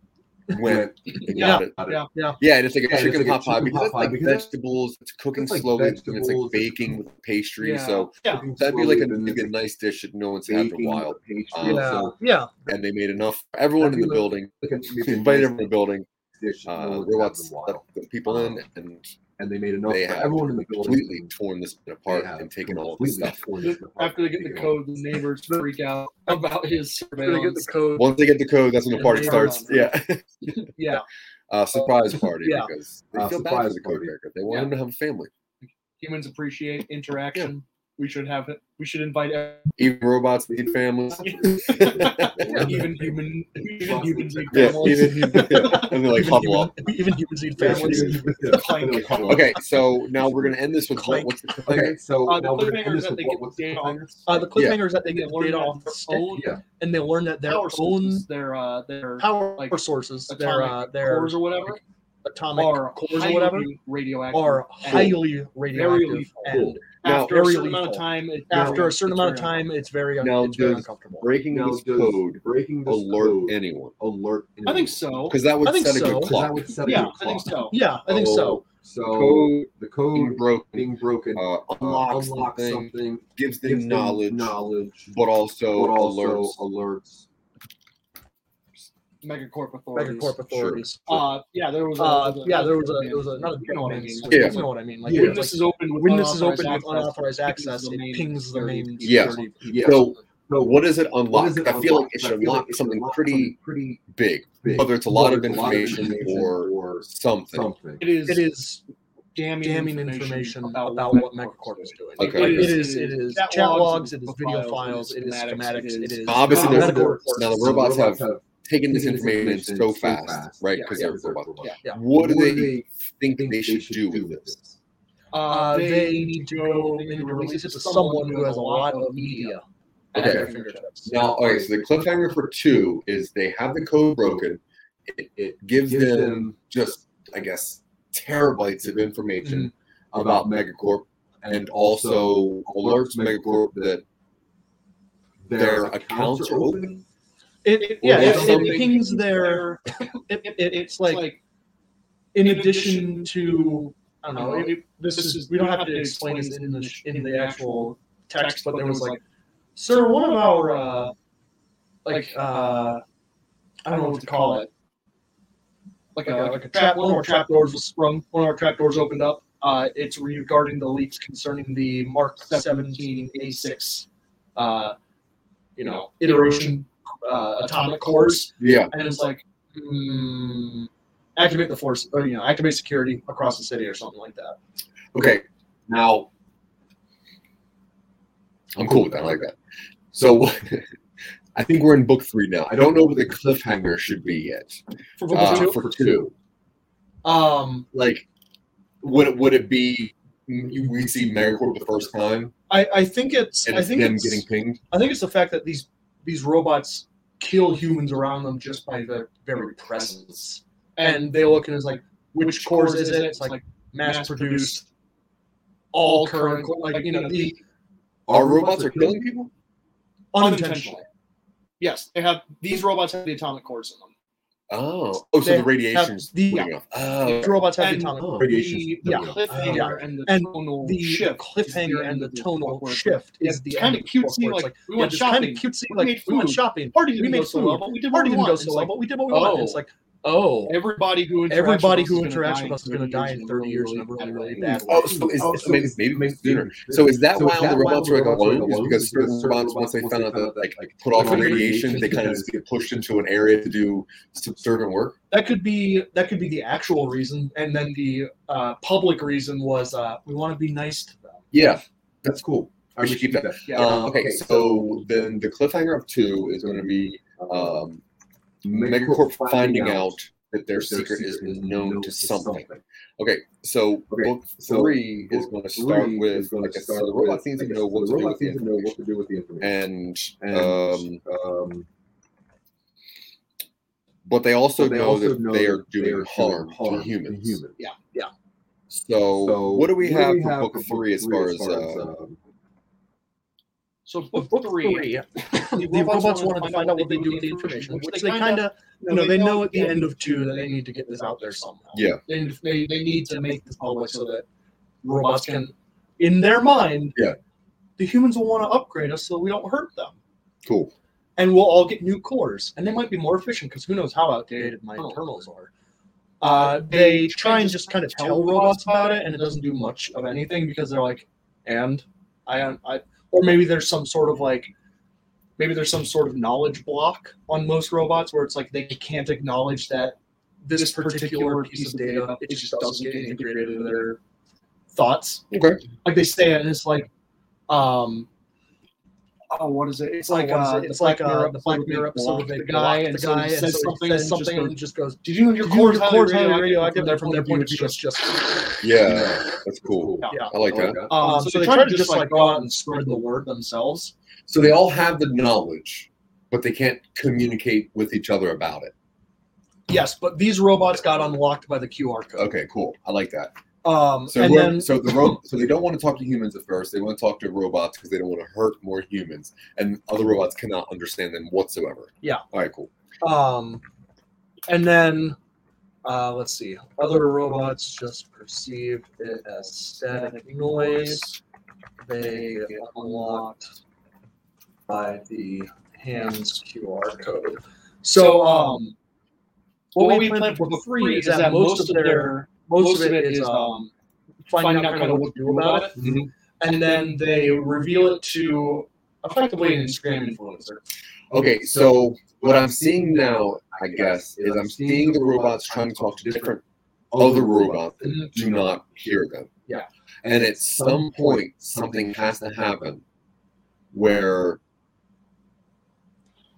went and Yeah. got it. Yeah. Yeah. Yeah, and it's like a Yeah, chicken pot pie because it's like because vegetables. It's cooking it's like slowly, and it's like baking with pastry. Yeah. So Yeah. that'd be like a, a nice dish that no one's had in a while. pastry. Um, Yeah, So, yeah. And they made enough for everyone in the That'd be building. like a Invited everyone in the building. Uh, one's had in a robots let the people in, and and they made enough they for everyone in the building. completely torn this apart and taken all the stuff. torn this After they get the and taken all code, the neighbors freak out about his After they get the code. Once they get the code, that's when the party starts. Yeah. Yeah, Uh, surprise party Yeah. because they Uh, feel bad for surprise the code party. character. They want Yeah. him to have a family. Humans appreciate interaction. We should have it. We should invite Even robots need families. even human, even humans need yeah, families. even, and they're like huddle up. even humans need families. Okay, so now we're gonna end this with Clank. what's the cliffhanger? Okay, so Uh, the now cliffhanger is that they with get what- the the data? Uh, the cliffhanger is that they They get data off their stick, own Yeah. and they learn that their power own sources, their uh, their power like, sources, their uh, their cores or whatever, atomic are cores or whatever, highly radioactive. are highly radioactive. lethal. And Now, after a very certain amount of time, it, after a it's certain amount of very time, it's very un- Now, it's very uncomfortable. Breaking Now, this code breaking this alert code anyone alert? I think so. because that would I think set a so. good 'Cause that clock. would set a Yeah, I think so. Yeah, I think so. So Code the being code broken being broken uh, uh, unlocks unlocks something, something, gives them gives them knowledge, knowledge, but also, but also alerts. alerts. Megacorp authorities. Megacorp authorities. Uh, yeah, there was. A, Uh, there yeah, there was a, there was a, not a You know what I mean. Yeah. You know what I mean. Like, Yeah. it's When like this is open with when this is unauthorized open with access, unauthorized it access, pings the it pings the main security. Yeah. So, So what does it what unlock? does it I feel like unlock? it should feel like unlock something unlock pretty something pretty big, big. whether it's a lot of Whether lot of information information or or something. something. It is. It is damning, damning information, information about, about what what Megacorp Megacorp is doing. Okay. It is, it is chat chat logs, logs, it it is is video files, files, it it is is schematics, schematics, it it is- is Obviously, there's medical reports. reports. Now, the So robots have have taken this taken this information information so so fast, fast. right? Because yeah, they're they're robots. robots. Yeah. What do What they do they think think they should do with this? Uh, Uh, they, they need to go, they need to release it to someone who has a lot of media at Okay. their. Now, okay, so the cliffhanger for two is they have the code broken. It, it gives Gives them them just, I guess, terabytes of information about Megacorp and also alerts Megacorp that their accounts are open. It, it- yeah, it, it pings their. It, it, it's like, in addition to I don't know. It, it- this is we don't have to explain this in the in the actual text, but there was like, sir, one of our uh, like uh, I don't know what to call it. like Like a, a, like a trap. One of our trap doors was sprung. One of our trap doors opened up. Uh, it's regarding the leaks concerning the Mark 17 A6, uh, you know, iteration uh, atomic cores Yeah. and it's like mm, activate the force or you know activate security across the city or something like that Okay. Now, I'm cool with that. I like that. So, I think we're in book three now. I don't know what the cliffhanger should be yet. for book Uh, two for two, um like, would it, would it be we see Megacorp the first time i i think it's i think them it's getting pinged? i think it's the fact that these these robots kill humans around them just by their very presence. And they look and it's like, which cores is it? It's like mass produced, all current, like you know, the Our robots are killing people. unintentionally. Yes, they have these robots have the atomic cores in them. Oh, oh, so They the radiation's have the- putting off. Oh, These robots have And the atomic. Oh. the, Radiation. the Yeah. cliffhanger Yeah. and the And tonal The shift, cliffhanger and the tonal where- shift is the kind of end book, cutesy. where Like, we went just kind shopping. of cutesy. We Like made we went food. shopping. Party didn't We go made so well, but we did what Party we didn't go wanted. so well, but we did what we oh. wanted. oh. It's like, oh, everybody who interacts everybody with who us is gonna interacts die with us is going to die in 30 years in a really, really bad way. Oh, so is, Oh, maybe, maybe, maybe sooner. So is that why all the robots are like alone? Is because certain robots, once they found out that like put off radiation, they kind of just get pushed into an area to do subservient work. That could be that could be the actual reason, and then the uh, public reason was uh, we want to be nice to them. Yeah. That's cool. I should keep that. Yeah. Uh, okay, so then the cliffhanger of two is going to be um, Megacorp finding out that their secret is known to something. Okay, so Okay, book so three is going to start with like start the robots with- to like I know what the to do with robots the to know what to do with the information. and And um, um, but they also they know also that know they are that they doing are harm, harm to humans. humans. So, So what do we have for have book three as far as uh, um, So book, three, the robots wanted to find out what they do with the information, which they kind of, you know, they know at the end of two that they need to get this out there somehow. Yeah. They, they, they need to make this public so that robots can, in their mind, Yeah. the humans will want to upgrade us so we don't hurt them. cool? and we'll all get new cores, and they might be more efficient because who knows how outdated my internals are. Uh, they try and just kind of tell robots about it, and it doesn't do much of anything because they're like, and I, I, or maybe there's some sort of like, maybe there's some sort of knowledge block on most robots where it's like they can't acknowledge that this particular piece of data it just doesn't get integrated into their thoughts. Okay. Like they say it, and it's like, um, oh, what is it? It's like what is uh, it? it's like uh, the Black episode Mirror episode of the block guy the guy so he and says something, he says says something, something and just goes, did you know your "Did you know cores your highly cores radioactive?" radioactive?" There from their point of view, it's just Yeah, that's cool. yeah. I like that. Um, Um, so, they try to just like go out and spread the word themselves. So they all have the knowledge, but they can't communicate with each other about it. Yes, but these robots got unlocked by the QR code. Okay, cool. I like that. Um, So, and then so the ro- so they don't want to talk to humans at first. They want to talk to robots because they don't want to hurt more humans, and other robots cannot understand them whatsoever. Yeah. All right. Cool. Um, and then uh, let's see. Other robots just perceive it as static noise. They get unlocked by the hands QR code. So, um, what, we plan for book three is that most of their most of it is um, finding out kind of what to do about it, Mhm. and then they reveal it to effectively an Instagram influencer. Okay. So what I'm seeing now, I guess, is I'm seeing the robots trying to talk to different other robots that do not hear them. Yeah. And at some point, something has to happen where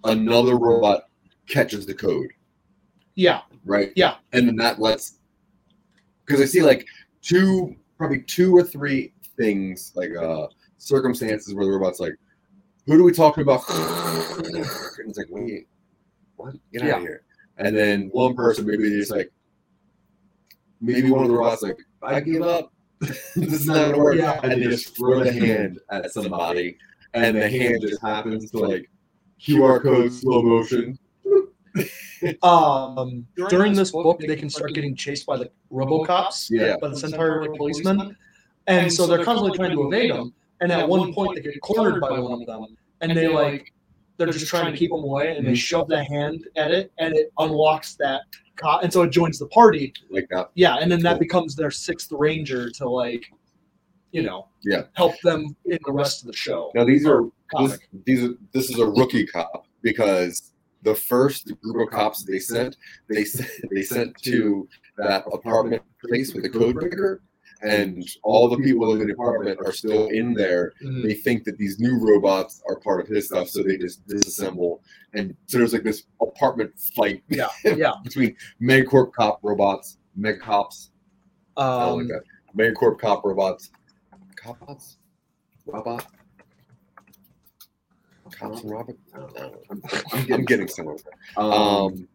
another robot catches the code, Yeah, right? Yeah. And then that lets, because I see like two, probably two or three things, like uh circumstances where the robot's like, who do we talking about? And it's like, wait, what? Get out Yeah. of here. And then one person, maybe they're just like, maybe one of the robots like, I give up. this is not gonna work. Yeah. And they just throw the hand at somebody, and the hand just happens to like QR code slow motion. um, During during this this book, book, they they can can start start getting chased by the RoboCops, Yeah. by the Centaur like, policemen, and so they're constantly trying to evade them. And at one point, they get cornered by one of them, and they like they're just trying to keep them away, and they shove the hand at it, and it unlocks that cop, and so it joins the party. Like that. Yeah, and then that becomes their sixth ranger to like, you know, Yeah. help them in the rest of the show. Now these are this, these are this is a rookie cop because the first group of cops they sent they sent they sent to that apartment place with the code breaker and all the people in the apartment are still in there. Mhm. they think that these new robots are part of his stuff so they just disassemble. And so there's like this apartment fight Yeah, yeah. between megacorp cop robots meg cops Um, like that megacorp cop robots. Copots robot Cops and Robert. No, I'm, I'm, I'm getting somewhere. Um,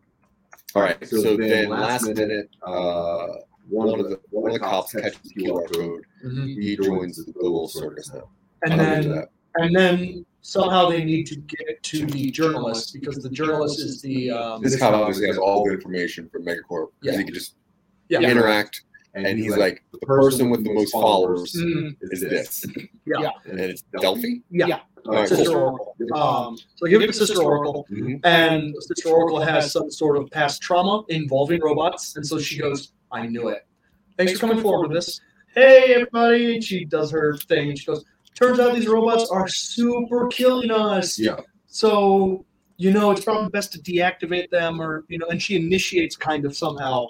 all right. So, then, last minute, uh, one of the one of the cops catches the QR code. Mhm. He joins the little circus now. And I'll give you then and then somehow they need to get it to the journalist because the journalist is the um, this cop obviously has all the information from Megacorp because Yeah. he can just yeah. interact, and he's like, the person with the most followers Mhm. is this, Yeah. and it's Delphi. Yeah. Right, Sister. Oracle. Um, so give it to Sister Oracle, Mhm. and Sister Oracle has some sort of past trauma involving robots, and so she goes, "I knew it. Thanks for coming forward with this. Hey, everybody!" And she does her thing. And she goes, "Turns out these robots are super killing us. Yeah. So you know, it's probably best to deactivate them, or you know." And she initiates kind of somehow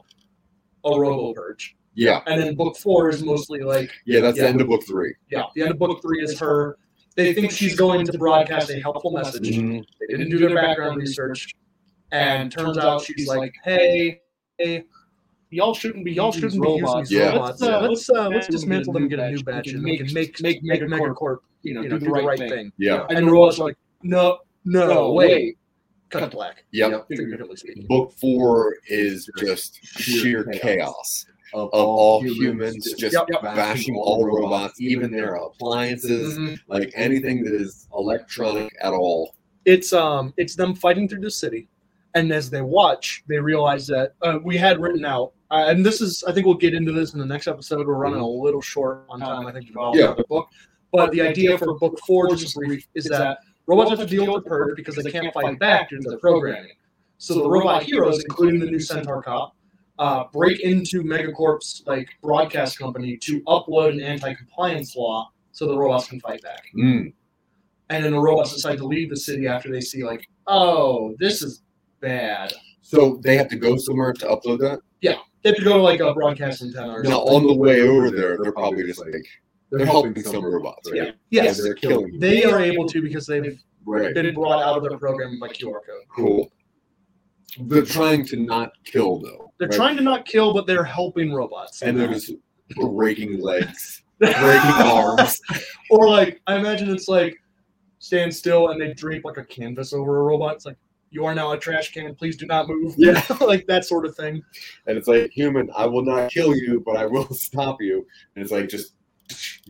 a robo purge, Yeah, and then book four is mostly like yeah, that's Yeah. the end of book three. yeah, the end of book three is her. They think she's going to broadcast a helpful message. Mhm. They didn't do their background research, and turns out she's like, "Hey, hey, Y'all shouldn't be. y'all shouldn't be using robots. these Yeah. robots. Uh, let's uh, let's dismantle them and get a new batch, and we can make make make Megacorp, You know, you know, do the right, thing. Yeah, And the robots are like, "No, no, No, wait, cut to black." yep. Figuratively speaking. Book four is just sheer chaos of all humans just Yep, yep. bashing all robots, even their appliances, Mhm. like anything that is electronic at all. It's um, it's them fighting through the city, and as they watch, they realize that uh, we had written out, uh, and this is, I think we'll get into this in the next episode. We're running a little short on time, I think, to develop Yeah. the book. But the idea for book four, just brief, is that robots have to deal with the purge because they can't fight back due to their programming. So the robot heroes, including the new Centaur cop, uh, break into Megacorp's like broadcast company to upload an anti-compliance law so the robots can fight back. Mm. And then the robots decide to leave the city after they see like, oh, this is bad. So they have to go somewhere to upload that. Yeah, they have to go to like a broadcast antenna or Now something. on the way over there, they're probably just like they're helping some robots, right? Yeah. Yes, they're killing they are able to because they've Right. been brought out of their program by QR code. Cool. They're trying to not kill though. They're right? trying to not kill, but they're helping robots. and they're just breaking legs, breaking arms. or like, I imagine it's like stand still and they drape like a canvas over a robot. It's like, you are now a trash can. Please do not move. Yeah. like that sort of thing. And it's like, human, I will not kill you, but I will stop you. And it's like just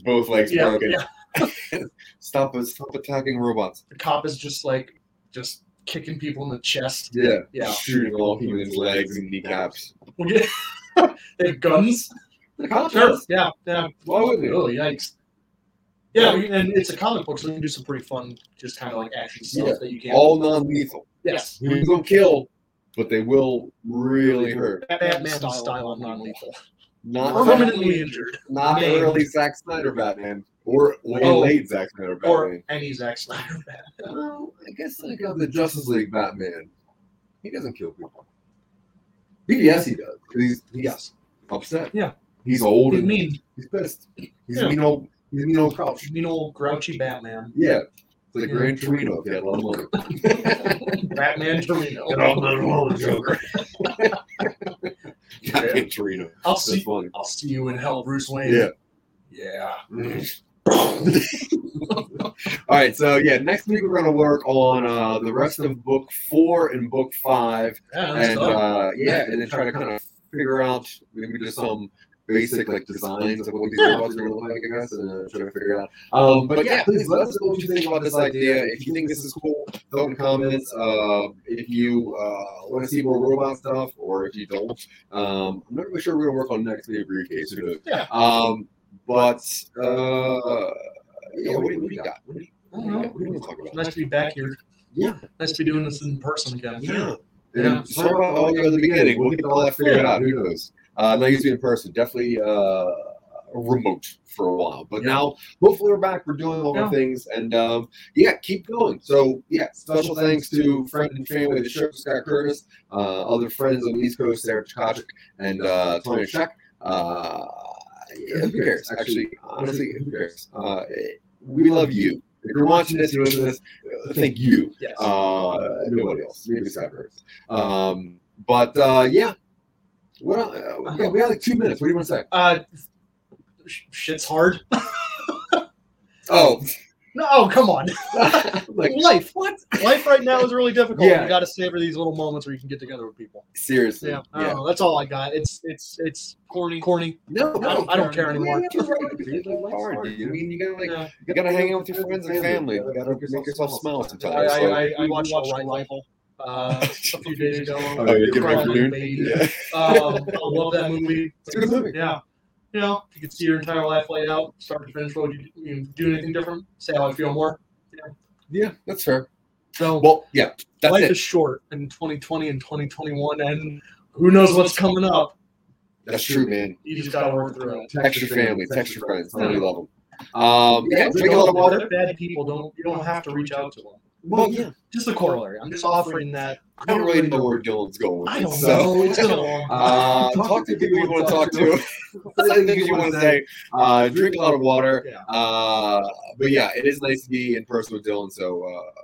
both legs Yeah, broken. yeah. Stop stop attacking robots. The cop is just like, just kicking people in the chest. Yeah. Yeah. Shooting all humans' legs and kneecaps. they have guns. The cops Sure. Yeah. Yeah. Why wouldn't they? Oh, yikes. Yeah, and it's a comic book, so you can do some pretty fun, just kind of like action stuff Yeah. that you can. All non lethal. yes, Humans don't kill, but they will really hurt. Batman style, of non-lethal, Not permanently injured, not Maimed. early Zack Snyder Batman. Or way Oh. late Zack Snyder Batman. or any Zack Snyder Batman. Well, I guess like of the Justice League Batman, he doesn't kill people. BvS he does. 'cause He's, he's Yes, upset. Yeah. He's old he's and mean, he's pissed. He's Yeah. mean old he's mean old crouch. mean old grouchy Batman, Yeah. It's like Yeah. Gran Torino if he had a lot of money. Batman Torino. Get off my lawn, Joker. Gran Torino. I'll That's see. funny. I'll see you in hell, Bruce Wayne. Yeah. Yeah. All right, so yeah, next week we're gonna work on uh, the rest of book four and book five. Yeah, and uh, yeah, and then try to kind of figure out maybe just some basic like designs of what these robots are going to look like, I guess, and uh, try to figure it out. Um, but yeah, please let us know what you think about this idea. If you think this is cool, throw in comments. Uh, if you uh, want to see more robot stuff, or if you don't, um, I'm not really sure we're going to work on next video briefcase. Who knows? Yeah. Um, but uh, yeah, what do you, what do you got? What do you, I don't know. what do you want to talk about? Nice to be back here. Yeah. Nice to be doing this in person again. Yeah. Yeah. And sorry about all you at the beginning. We'll get all that figured out. Who knows? Uh, not used to be in person. Definitely uh, remote for a while. But Yeah. now, hopefully, we're back. We're doing all Yeah. the things. And um, yeah, keep going. So, yeah, special thanks to friend and family of the show, Scott Curtis, uh, other friends on the East Coast, Sarah Chakachik, and uh, Tony Sheck. Uh, yeah, who cares? Actually, honestly, who cares? Uh, we love you. If you're watching this, you're listening to this, uh, thank you. Yes. Uh, nobody else, maybe Cyberverse. Um, but uh, yeah, well, uh, yeah, we have like two minutes. What do you want to say? Uh, sh- shit's hard. Oh, No, oh, come on. like life. What? Life right now is really difficult. Yeah. You got to savor these little moments where you can get together with people. seriously. Yeah, I don't know. That's all I got. It's it's it's corny. Corny. No, I don't, I don't care anymore. Yeah, you're right, dude. Life's hard, dude. I mean, you gotta like, Yeah. you gotta hang out with your friends and family. You gotta make yourself smile I, sometimes. I, so- I, I watched a rifle uh, a few days ago. Oh, yeah, Afternoon? Baby. Yeah. Um, I love that movie. It's a good movie. Yeah. You know, you can see your entire life laid out, start to finish. Would you, you do anything different? Say how I feel more. Yeah, yeah that's fair. So Well, yeah, life it. is short in 2020 and 2021, and who knows what's coming up. That's true, man. You just gotta work through it. Text your family, text your friends, you love them. Um, yeah, drink a lot of water. bad people. Don't you don't have to reach out to them. Well, yeah, Just a corollary. I'm just offering that. I don't really know where Dylan's going. I don't so, know. It's been a long. Uh, talk to people you want to talk to. Say things you want to say. Uh, drink a lot of water. Uh, but yeah, it is nice to be in person with Dylan. So uh,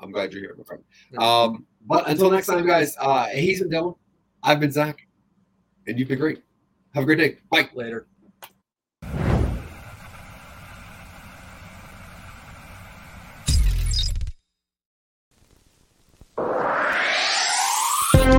I'm glad you're here, my friend. Um, but until next time, guys. Uh, he's been Dylan. I've been Zach, and you've been great. Have a great day. Bye. Later.